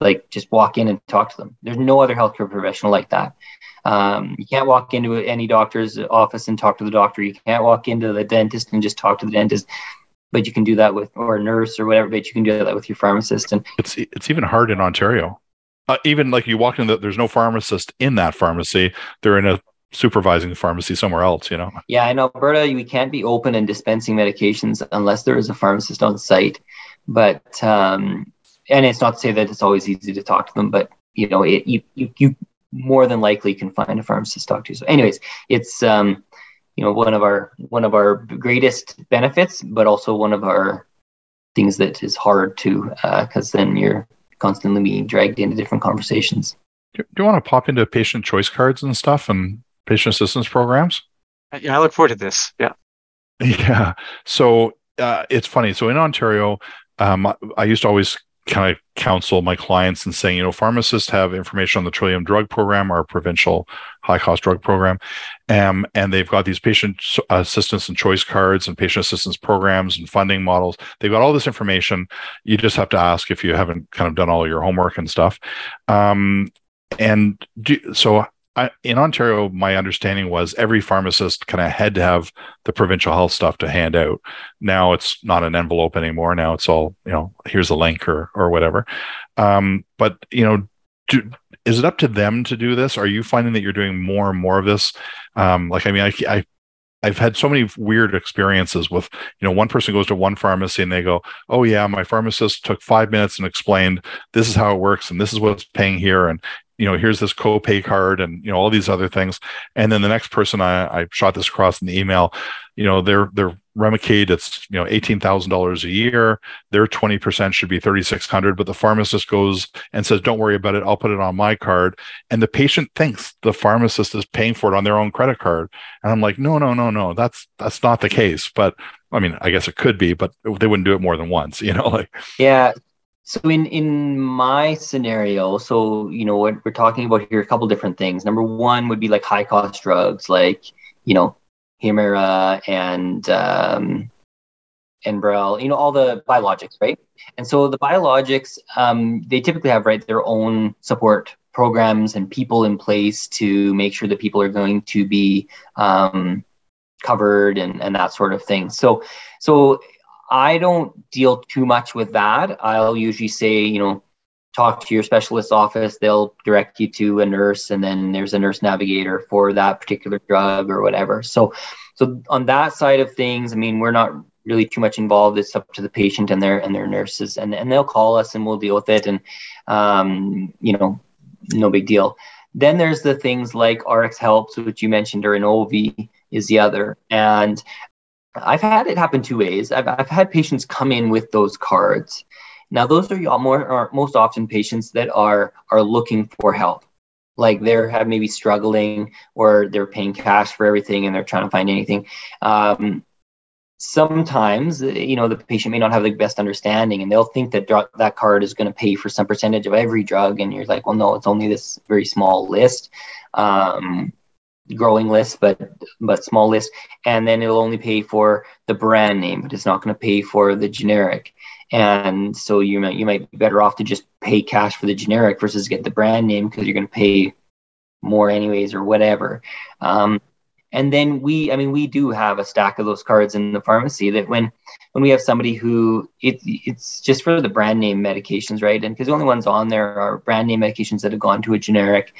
like just walk in and talk to them. There's no other healthcare professional like that. Um, you can't walk into any doctor's office and talk to the doctor. You can't walk into the dentist and just talk to the dentist. But you can do that with or a nurse or whatever but you can do that with your pharmacist. And it's it's even hard in ontario. Uh, even like you walk in the, there's no pharmacist in that pharmacy. They're in a supervising the pharmacy somewhere else you know? Yeah in alberta we can't be open and dispensing medications unless there is a pharmacist on site. But um and it's not to say that it's always easy to talk to them but you know it, you, you you more than likely can find a pharmacist to talk to. So anyways it's um you know one of our one of our greatest benefits but also one of our things that is hard to because uh, then you're constantly being dragged into different conversations. Do you want to pop into patient choice cards and stuff and patient assistance programs? Yeah i look forward to this yeah. Yeah so uh, it's funny so in ontario um, i used to always kind of counsel my clients and saying, you know, pharmacists have information on the Trillium Drug Program, our provincial high cost drug program, um, and they've got these patient assistance and choice cards and patient assistance programs and funding models. They've got all this information. You just have to ask if you haven't kind of done all your homework and stuff. Um, and do, so I, in Ontario, my understanding was every pharmacist kind of had to have the provincial health stuff to hand out. Now it's not an envelope anymore. Now it's all you know. Here's a link or or whatever. Um, but you know, do, is it up to them to do this? Are you finding that you're doing more and more of this? Um, like, I mean, I, I I've had so many weird experiences with, you know, one person goes to one pharmacy and they go, "Oh yeah, my pharmacist took five minutes and explained this is how it works and this is what's paying here, and you know, here's this co-pay card and you know all these other things. And then the next person I, I shot this across in the email, you know, their their Remicade, it's you know eighteen thousand dollars a year. Their twenty percent should be thirty six hundred, but the pharmacist goes and says, "Don't worry about it. I'll put it on my card." And the patient thinks the pharmacist is paying for it on their own credit card. And I'm like, "No, no, no, no. That's that's not the case." But I mean, I guess it could be, but they wouldn't do it more than once, you know. Like, yeah, so in in my scenario, so you know what we're talking about here, a couple different things. Number one would be like high cost drugs, like you know Humira and um, Enbrel, you know all the biologics, right? And so the biologics, um, they typically have right their own support programs and people in place to make sure that people are going to be um, covered and and that sort of thing. So so I don't deal too much with that. I'll usually say, you know, talk to your specialist office. They'll direct you to a nurse, and then there's a nurse navigator for that particular drug or whatever. So, so on that side of things, I mean, we're not really too much involved. It's up to the patient and their and their nurses, and and they'll call us and we'll deal with it, and um, you know, no big deal. Then there's the things like RX Helps, which you mentioned, or Inovi is the other. And I've had it happen two ways. I've, I've had patients come in with those cards. Now, those are more are most often patients that are are looking for help, like they're have maybe struggling or they're paying cash for everything and they're trying to find anything. Um, sometimes, you know, the patient may not have the best understanding and they'll think that that card is going to pay for some percentage of every drug, and you're like, well, no, it's only this very small list. Um, growing list, but but small list, and then it'll only pay for the brand name, but it's not going to pay for the generic. And so you might you might be better off to just pay cash for the generic versus get the brand name because you're going to pay more anyways or whatever. Um, and then we i mean we do have a stack of those cards in the pharmacy that when when we have somebody who it, it's just for the brand name medications right and because the only ones on there are brand name medications that have gone to a generic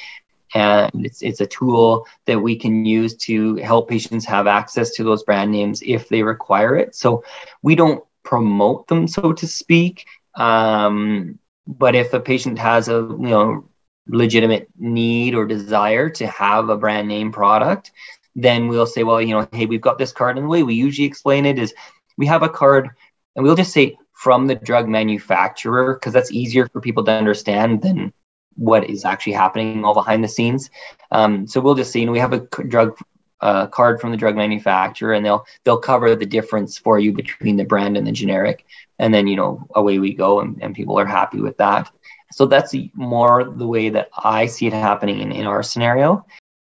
and it's, it's a tool that we can use to help patients have access to those brand names if they require it so we don't promote them so to speak um, but if a patient has a you know legitimate need or desire to have a brand name product then we'll say, well, you know, hey, we've got this card. And the way we usually explain it is we have a card and we'll just say from the drug manufacturer, because that's easier for people to understand than what is actually happening all behind the scenes. Um, so we'll just see. know, we have a drug uh, card from the drug manufacturer and they'll they'll cover the difference for you between the brand and the generic and then you know away we go and, and people are happy with that so that's more the way that i see it happening in, in our scenario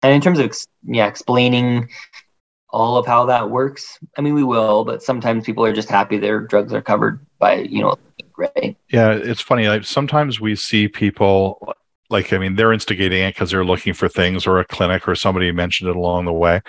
and in terms of yeah, explaining all of how that works, I mean, we will, but sometimes people are just happy their drugs are covered by, you know, right. Yeah, it's funny. Like sometimes we see people like i mean they're instigating it because they're looking for things or a clinic or somebody mentioned it along the way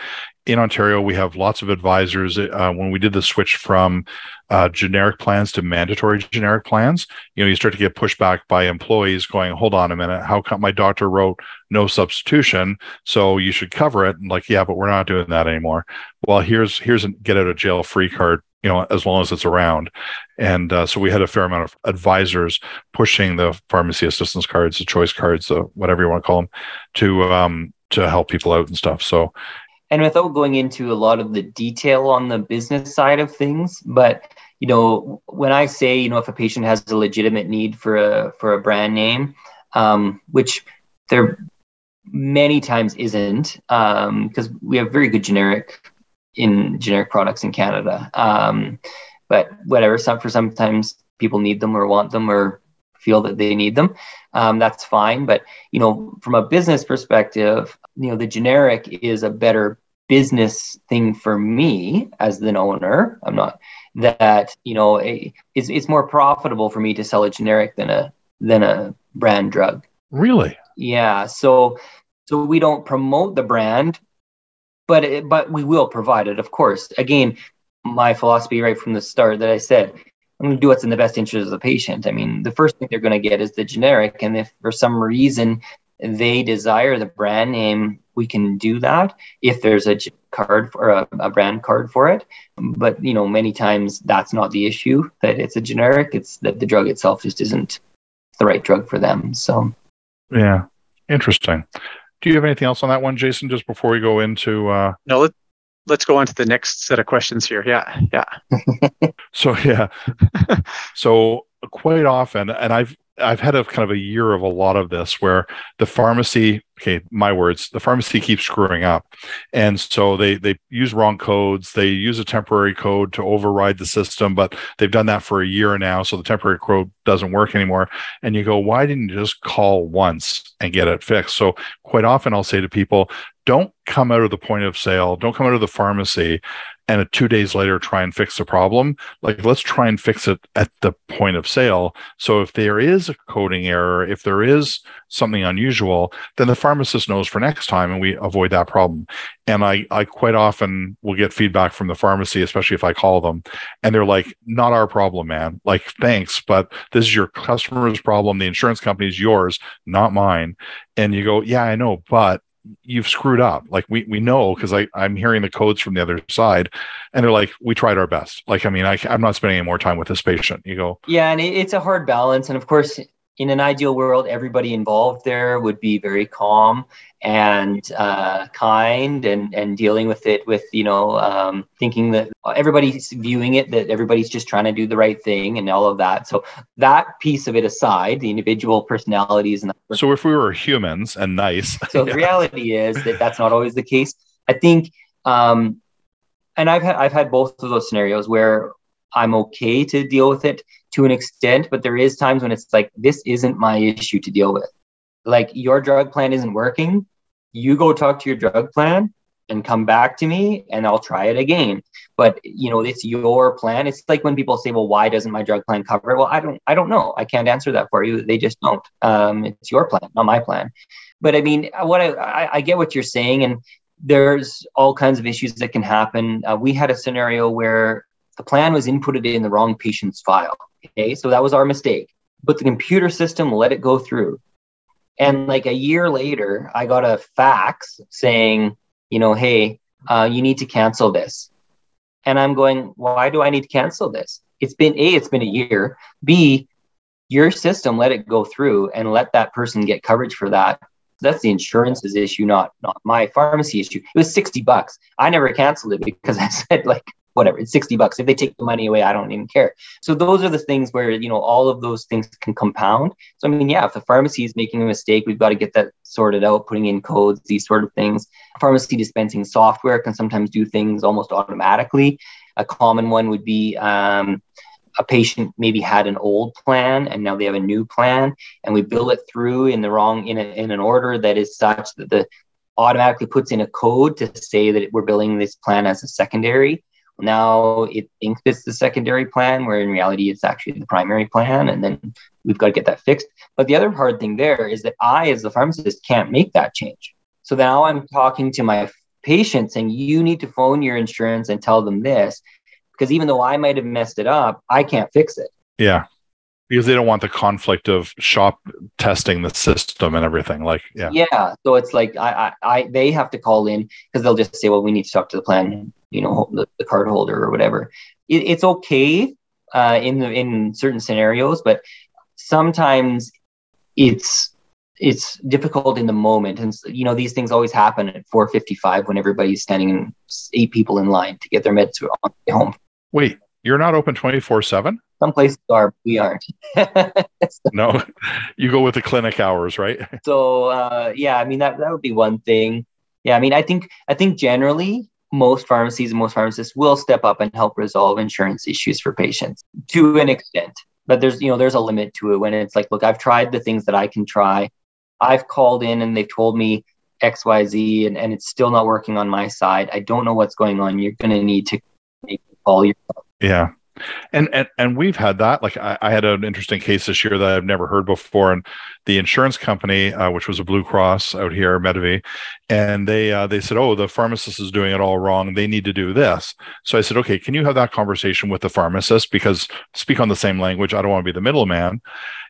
in ontario we have lots of advisors uh, when we did the switch from uh, generic plans to mandatory generic plans, you know, you start to get pushback by employees going, hold on a minute, how come my doctor wrote no substitution? So you should cover it. And like, yeah, but we're not doing that anymore. Well, here's, here's a get out of jail free card, you know, as long as it's around. And uh, so we had a fair amount of advisors pushing the pharmacy assistance cards, the choice cards, the whatever you want to call them to, um, to help people out and stuff. So and without going into a lot of the detail on the business side of things but you know when i say you know if a patient has a legitimate need for a for a brand name um, which there many times isn't because um, we have very good generic in generic products in canada. Um, but whatever some for sometimes people need them or want them or feel that they need them um, that's fine. But you know from a business perspective you know the generic is a better business thing for me as an owner. I'm not that you know a, it's, it's more profitable for me to sell a generic than a than a brand drug. Really? Yeah. So so we don't promote the brand but it, but we will provide it of course again my philosophy right from the start that i said i'm going to do what's in the best interest of the patient i mean the first thing they're going to get is the generic and if for some reason they desire the brand name, we can do that if there's a card or a, uh, a, brand card for it. But you know, many times that's not the issue that it's a generic. It's that the drug itself just isn't the right drug for them. So, yeah, interesting. Do you have anything else on that one, Jason? Just before we go into uh... no, let, let's go on to the next set of questions here. Yeah, yeah. so yeah, so quite often, and I've I've had a kind of a year of a lot of this where the pharmacy, okay, my words, the pharmacy keeps screwing up. And so they they use wrong codes, they use a temporary code to override the system, but they've done that for a year now, so the temporary code doesn't work anymore. And you go, why didn't you just call once and get it fixed? So quite often I'll say to people, don't come out of the point of sale, don't come out of the pharmacy and two days later try and fix the problem. Like, let's try and fix it at the point of sale. So if there is a coding error, if there is something unusual, then the pharmacist knows for next time and we avoid that problem. And I, I quite often will get feedback from the pharmacy, especially if I call them, and they're like, not our problem, man. Like, thanks, but this is your customer's problem. The insurance company is yours, not mine. And you go, yeah, I know, but you've screwed up. Like we we know because I I'm hearing the codes from the other side, and they're like, we tried our best. Like I mean, I I'm not spending any more time with this patient. You go, yeah, and it's a hard balance, and of course, in an ideal world, everybody involved there would be very calm and uh, kind and and dealing with it with you know um, thinking that everybody's viewing it that everybody's just trying to do the right thing and all of that. So that piece of it aside, the individual personalities and so if we were humans and nice, so yeah. the reality is that that's not always the case. I think. Um, and I've had I've had both of those scenarios where I'm okay to deal with it to an extent, but there is times when it's like, this isn't my issue to deal with. Like your drug plan isn't working. You go talk to your drug plan and come back to me and I'll try it again. But you know, it's your plan. It's like when people say, well, why doesn't my drug plan cover it? Well, I don't, I don't know. I can't answer that for you. They just don't. Um, it's your plan, not my plan. But I mean, what I, I, I get what you're saying. And there's all kinds of issues that can happen. Uh, we had a scenario where the plan was inputted in the wrong patient's file. Okay, so that was our mistake. But the computer system let it go through. And like a year later, I got a fax saying, you know, hey, uh, you need to cancel this. And I'm going, why do I need to cancel this? It's been A, it's been a year. B, your system let it go through and let that person get coverage for that. That's the insurance's issue, not not my pharmacy issue. It was 60 bucks. I never canceled it because I said like whatever, it's 60 bucks. If they take the money away, I don't even care. So those are the things where, you know, all of those things can compound. So I mean, yeah, if the pharmacy is making a mistake, we've got to get that sorted out, putting in codes, these sort of things. Pharmacy dispensing software can sometimes do things almost automatically. A common one would be um, a patient maybe had an old plan and now they have a new plan and we bill it through in the wrong in, a, in an order that is such that the automatically puts in a code to say that we're billing this plan as a secondary now it thinks it's the secondary plan where in reality it's actually the primary plan and then we've got to get that fixed but the other hard thing there is that i as the pharmacist can't make that change so now i'm talking to my patient saying you need to phone your insurance and tell them this because even though I might have messed it up, I can't fix it. Yeah. Because they don't want the conflict of shop testing the system and everything. Like, yeah. Yeah. So it's like I, I, I they have to call in because they'll just say, well, we need to talk to the plan, you know, the, the card holder or whatever. It, it's okay uh, in the in certain scenarios, but sometimes it's it's difficult in the moment and you know these things always happen at 4.55 when everybody's standing in eight people in line to get their meds home Wait, you're not open 24 7? Some places are, we aren't. no, you go with the clinic hours, right? So, uh, yeah, I mean, that, that would be one thing. Yeah, I mean, I think, I think generally most pharmacies and most pharmacists will step up and help resolve insurance issues for patients to an extent. But there's, you know, there's a limit to it when it's like, look, I've tried the things that I can try. I've called in and they've told me XYZ and, and it's still not working on my side. I don't know what's going on. You're going to need to make all your yeah and and and we've had that like I, I, had an interesting case this year that i've never heard before and the insurance company uh, which was a blue cross out here medavie and they uh, they said oh the pharmacist is doing it all wrong. They need to do this. So i said okay can you have that conversation with the pharmacist? Because speak on the same language. I don't want to be the middleman.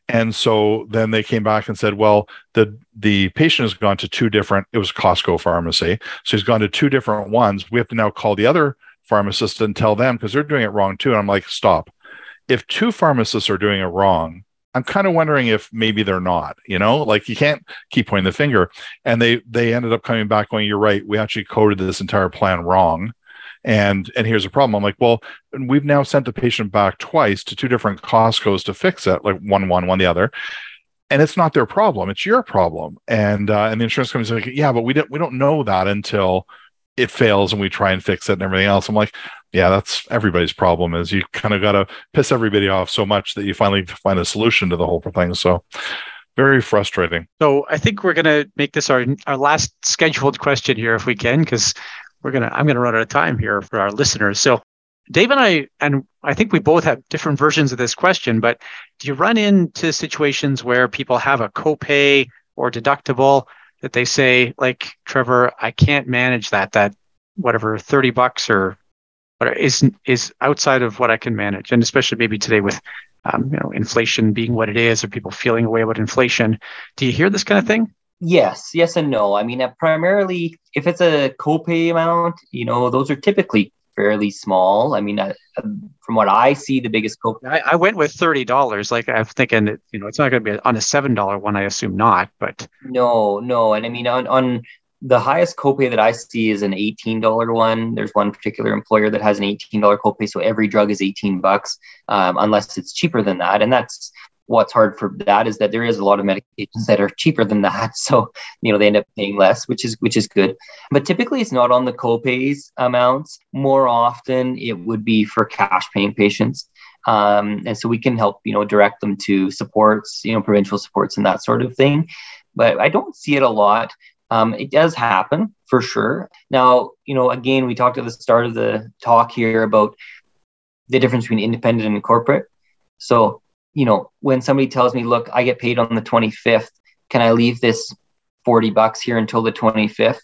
And so then they came back and said well the the patient has gone to two different it was costco pharmacy so he's gone to two different ones. We have to now call the other pharmacists and tell them because they're doing it wrong too. And I'm like, stop. If two pharmacists are doing it wrong, I'm kind of wondering if maybe they're not, you know, like you can't keep pointing the finger. And they they ended up coming back going, You're right, we actually coded this entire plan wrong. And and here's a problem. I'm like, well, we've now sent the patient back twice to two different Costco's to fix it, like one one, one the other. And it's not their problem; it's your problem. And uh, and the insurance company's like, yeah, but we don't we don't know that until it fails and we try and fix it and everything else. I'm like, yeah, that's everybody's problem is you kind of got to piss everybody off so much that you finally find a solution to the whole thing. So very frustrating. So I think we're going to make this our, our last scheduled question here if we can, because we're going to, I'm going to run out of time here for our listeners. So Dave and I, and I think we both have different versions of this question, but do you run into situations where people have a copay or deductible that they say, like Trevor, I can't manage that. That whatever thirty bucks or whatever is is outside of what I can manage, and especially maybe today with um, you know inflation being what it is, or people feeling away about inflation. Do you hear this kind of thing? Yes, yes, and no. I mean, uh, primarily, if it's a copay amount, you know, those are typically fairly small. I mean, uh, from what I see, the biggest copay. I, I went with thirty dollars. Like I'm thinking, that, you know, it's not going to be on a seven dollar one. I assume not, but no, no. And I mean, on on the highest copay that I see is an eighteen dollar one. There's one particular employer that has an eighteen dollar copay, so every drug is eighteen bucks, um, unless it's cheaper than that, and that's what's hard for that is that there is a lot of medications that are cheaper than that. So you know they end up paying less which is which is good. But typically it's not on the copays amounts. More often it would be for cash paying patients. Um, and so we can help you know direct them to supports you know provincial supports and that sort of thing. But i don't see it a lot. Um, it does happen for sure. Now you know again we talked at the start of the talk here about the difference between independent and corporate. So you know, when somebody tells me, look, I get paid on the 25th, can I leave this 40 bucks here until the 25th?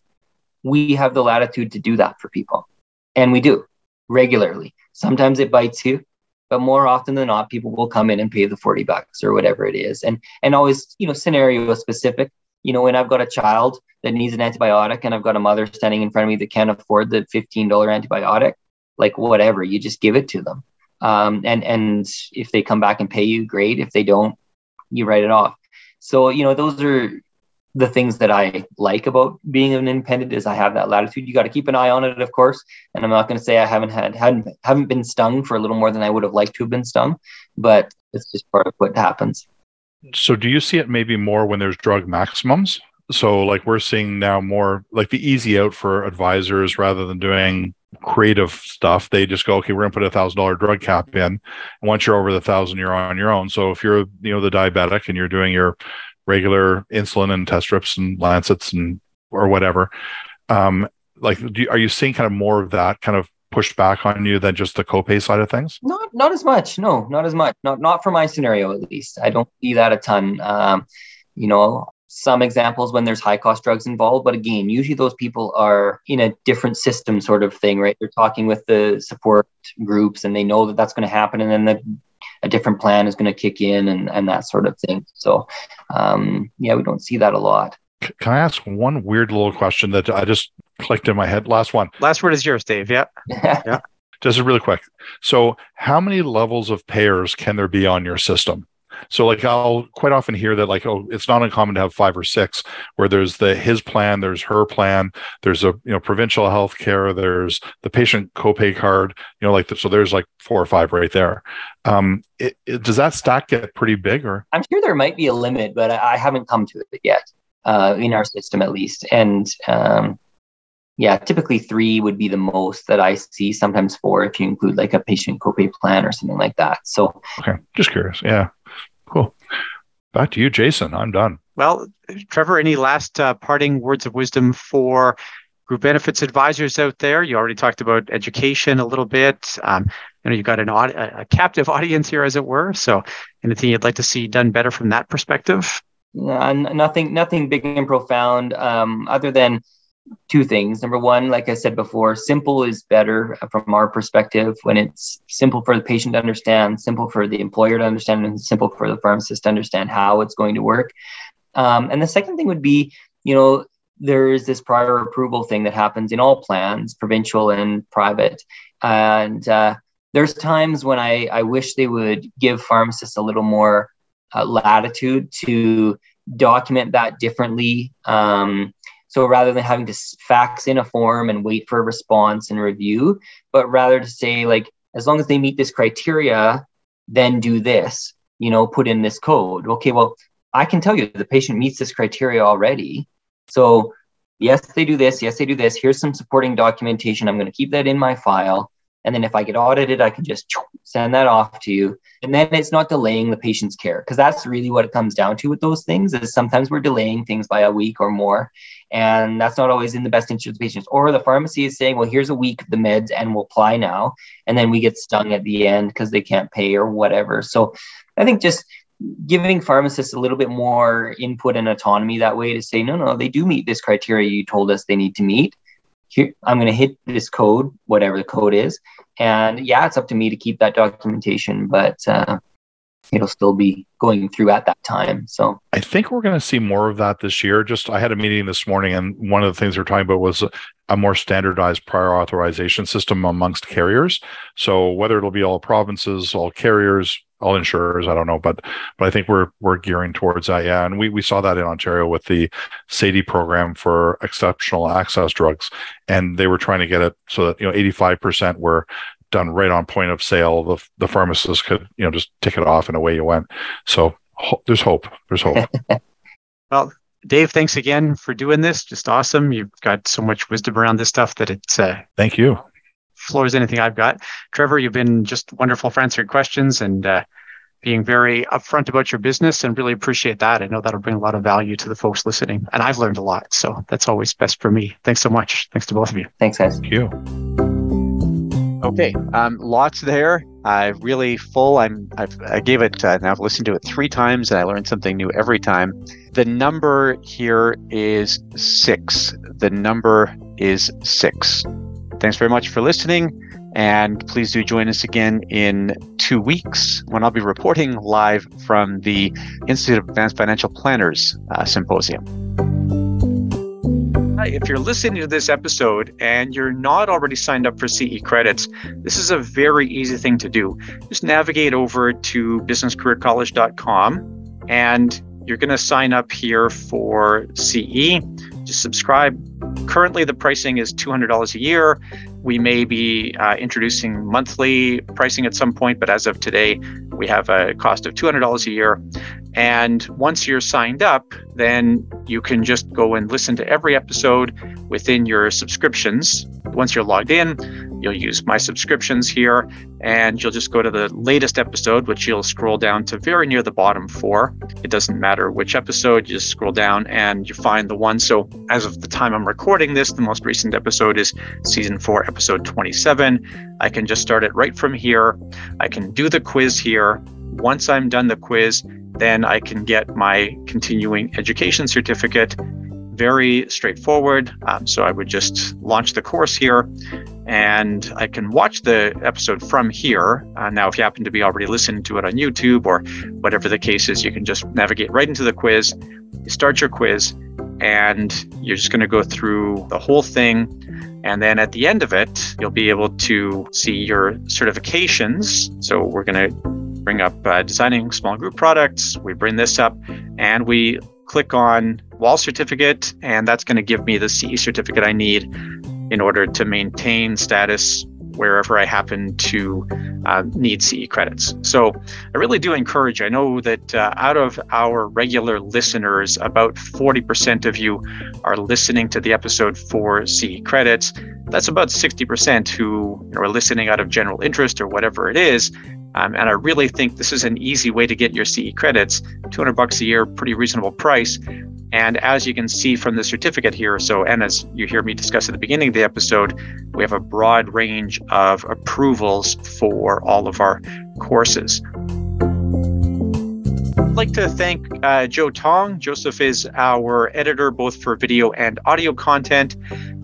we have the latitude to do that for people. And we do regularly. Sometimes it bites you, but more often than not, people will come in and pay the 40 bucks or whatever it is. And and always, you know, scenario specific. You know, when I've got a child that needs an antibiotic and I've got a mother standing in front of me that can't afford the $15 antibiotic, like whatever, you just give it to them. Um, and and if they come back and pay you, great. If they don't, you write it off. So you know, those are the things that I like about being an independent is I have that latitude. You got to keep an eye on it, of course. And I'm not going to say I haven't had hadn't haven't been stung for a little more than I would have liked to have been stung, but it's just part of what happens. So do you see it maybe more when there's drug maximums? So like we're seeing now more like the easy out for advisors rather than doing creative stuff. They just go, okay, we're gonna put a thousand dollar drug cap in. And once you're over the thousand, you're on your own. So if you're you know the diabetic and you're doing your regular insulin and test strips and lancets and or whatever. Um, like, do, are you seeing kind of more of that kind of pushed back on you than just the copay side of things? Not, not as much. No, not as much. Not, not for my scenario at least. I don't see that a ton. Um, you know, some examples when there's high cost drugs involved, but again, usually those people are in a different system sort of thing, right? They're talking with the support groups and they know that that's going to happen, and then the a different plan is going to kick in and, and that sort of thing. So, um, yeah, we don't see that a lot. Can I ask one weird little question that I just clicked in my head? Last one. Last word is yours, Dave. Yeah. yeah. Just really quick. So, how many levels of payers can there be on your system? So like I'll quite often hear that like oh it's not uncommon to have five or six where there's the his plan, there's her plan, there's a you know provincial health care, there's the patient copay card, you know like the, so there's like four or five right there. Um, it, it, does that stack get pretty big or? I'm sure there might be a limit, but I, I haven't come to it yet uh, in our system at least. And um, yeah, typically three would be the most that I see. Sometimes four if you include like a patient copay plan or something like that. So okay, just curious. Yeah. Cool. Back to you, Jason. I'm done. Well, Trevor, any last uh, parting words of wisdom for group benefits advisors out there? You already talked about education a little bit. Um, you know, you've got an a captive audience here, as it were. So, anything you'd like to see done better from that perspective? Uh, nothing, nothing big and profound. Um, other than two things. Number one, like I said before, simple is better from our perspective when it's simple for the patient to understand, simple for the employer to understand, and simple for the pharmacist to understand how it's going to work. Um, and the second thing would be, you know, there is this prior approval thing that happens in all plans, provincial and private. And uh, there's times when I, I wish they would give pharmacists a little more uh, latitude to document that differently. Um, so rather than having to fax in a form and wait for a response and review, but rather to say, like, as long as they meet this criteria, then do this, you know, put in this code. Okay, well, I can tell you the patient meets this criteria already. So, yes, they do this. Yes, they do this. Here's some supporting documentation. I'm going to keep that in my file. And then if I get audited, I can just send that off to you. And then it's not delaying the patient's care because that's really what it comes down to with those things is sometimes we're delaying things by a week or more. And that's not always in the best interest of the patients. Or the pharmacy is saying, well, here's a week of the meds and we'll apply now. And then we get stung at the end because they can't pay or whatever. So I think just giving pharmacists a little bit more input and autonomy that way to say, no, no, they do meet this criteria you told us they need to meet here i'm going to hit this code whatever the code is. And yeah it's up to me to keep that documentation but uh, it'll still be going through at that time so. I think we're going to see more of that this year. Just i had a meeting this morning and one of the things we are talking about was a more standardized prior authorization system amongst carriers. So whether it'll be all provinces all carriers all insurers. I don't know, but but I think we're we're gearing towards that. Yeah, and we we saw that in Ontario with the SADI program for exceptional access drugs, and they were trying to get it so that you know eighty five percent were done right on point of sale. The the pharmacist could you know just tick it off and away you went. So ho- there's hope. There's hope. well. Dave, thanks again for doing this. Just awesome. You've got so much wisdom around this stuff that it's uh, thank you floors anything I've got. Trevor, you've been just wonderful for answering questions and uh, being very upfront about your business and really appreciate that. I know that'll bring a lot of value to the folks listening. And I've learned a lot. So that's always best for me. Thanks so much. Thanks to both of you. Thanks, guys. Thank you. Okay, um, lots there. I'm really full. I'm. I've, I gave it. Uh, now I've listened to it three times, and I learned something new every time. The number here is six. The number is six. Thanks very much for listening. And please do join us again in two weeks when I'll be reporting live from the Institute of Advanced Financial Planners uh, Symposium. If you're listening to this episode and you're not already signed up for CE credits, this is a very easy thing to do. Just navigate over to businesscareercollege.com and you're going to sign up here for CE. Subscribe. Currently, the pricing is $200 a year. We may be uh, introducing monthly pricing at some point, but as of today, we have a cost of $200 a year. And once you're signed up, then you can just go and listen to every episode within your subscriptions. Once you're logged in, you'll use my subscriptions here and you'll just go to the latest episode, which you'll scroll down to very near the bottom for. It doesn't matter which episode, you just scroll down and you find the one. So, as of the time I'm recording this, the most recent episode is season four, episode 27. I can just start it right from here. I can do the quiz here. Once I'm done the quiz, then I can get my continuing education certificate. Very straightforward. Um, so I would just launch the course here and I can watch the episode from here. Uh, now, if you happen to be already listening to it on YouTube or whatever the case is, you can just navigate right into the quiz. You start your quiz, and you're just going to go through the whole thing. And then at the end of it, you'll be able to see your certifications. So we're going to bring up uh, designing small group products. We bring this up and we click on wall certificate, and that's going to give me the CE certificate I need in order to maintain status wherever I happen to uh, need CE credits. So I really do encourage, I know that uh, out of our regular listeners, about 40% of you are listening to the episode for CE credits. That's about 60% who are listening out of general interest or whatever it is. Um, and I really think this is an easy way to get your CE credits. 200 bucks a year, pretty reasonable price. And as you can see from the certificate here, so, and as you hear me discuss at the beginning of the episode, we have a broad range of approvals for all of our courses. I'd like to thank uh, Joe Tong. Joseph is our editor both for video and audio content.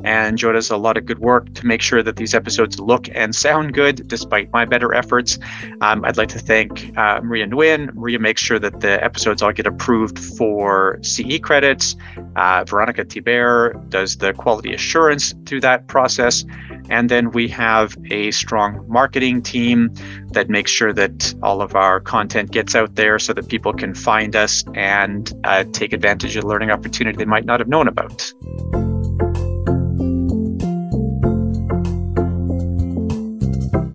And Joe does a lot of good work to make sure that these episodes look and sound good, despite my better efforts. Um, I'd like to thank uh, Maria Nguyen. Maria makes sure that the episodes all get approved for CE credits. Uh, Veronica Thibert does the quality assurance through that process. And then we have a strong marketing team that makes sure that all of our content gets out there so that people can find us and uh, take advantage of learning opportunity they might not have known about.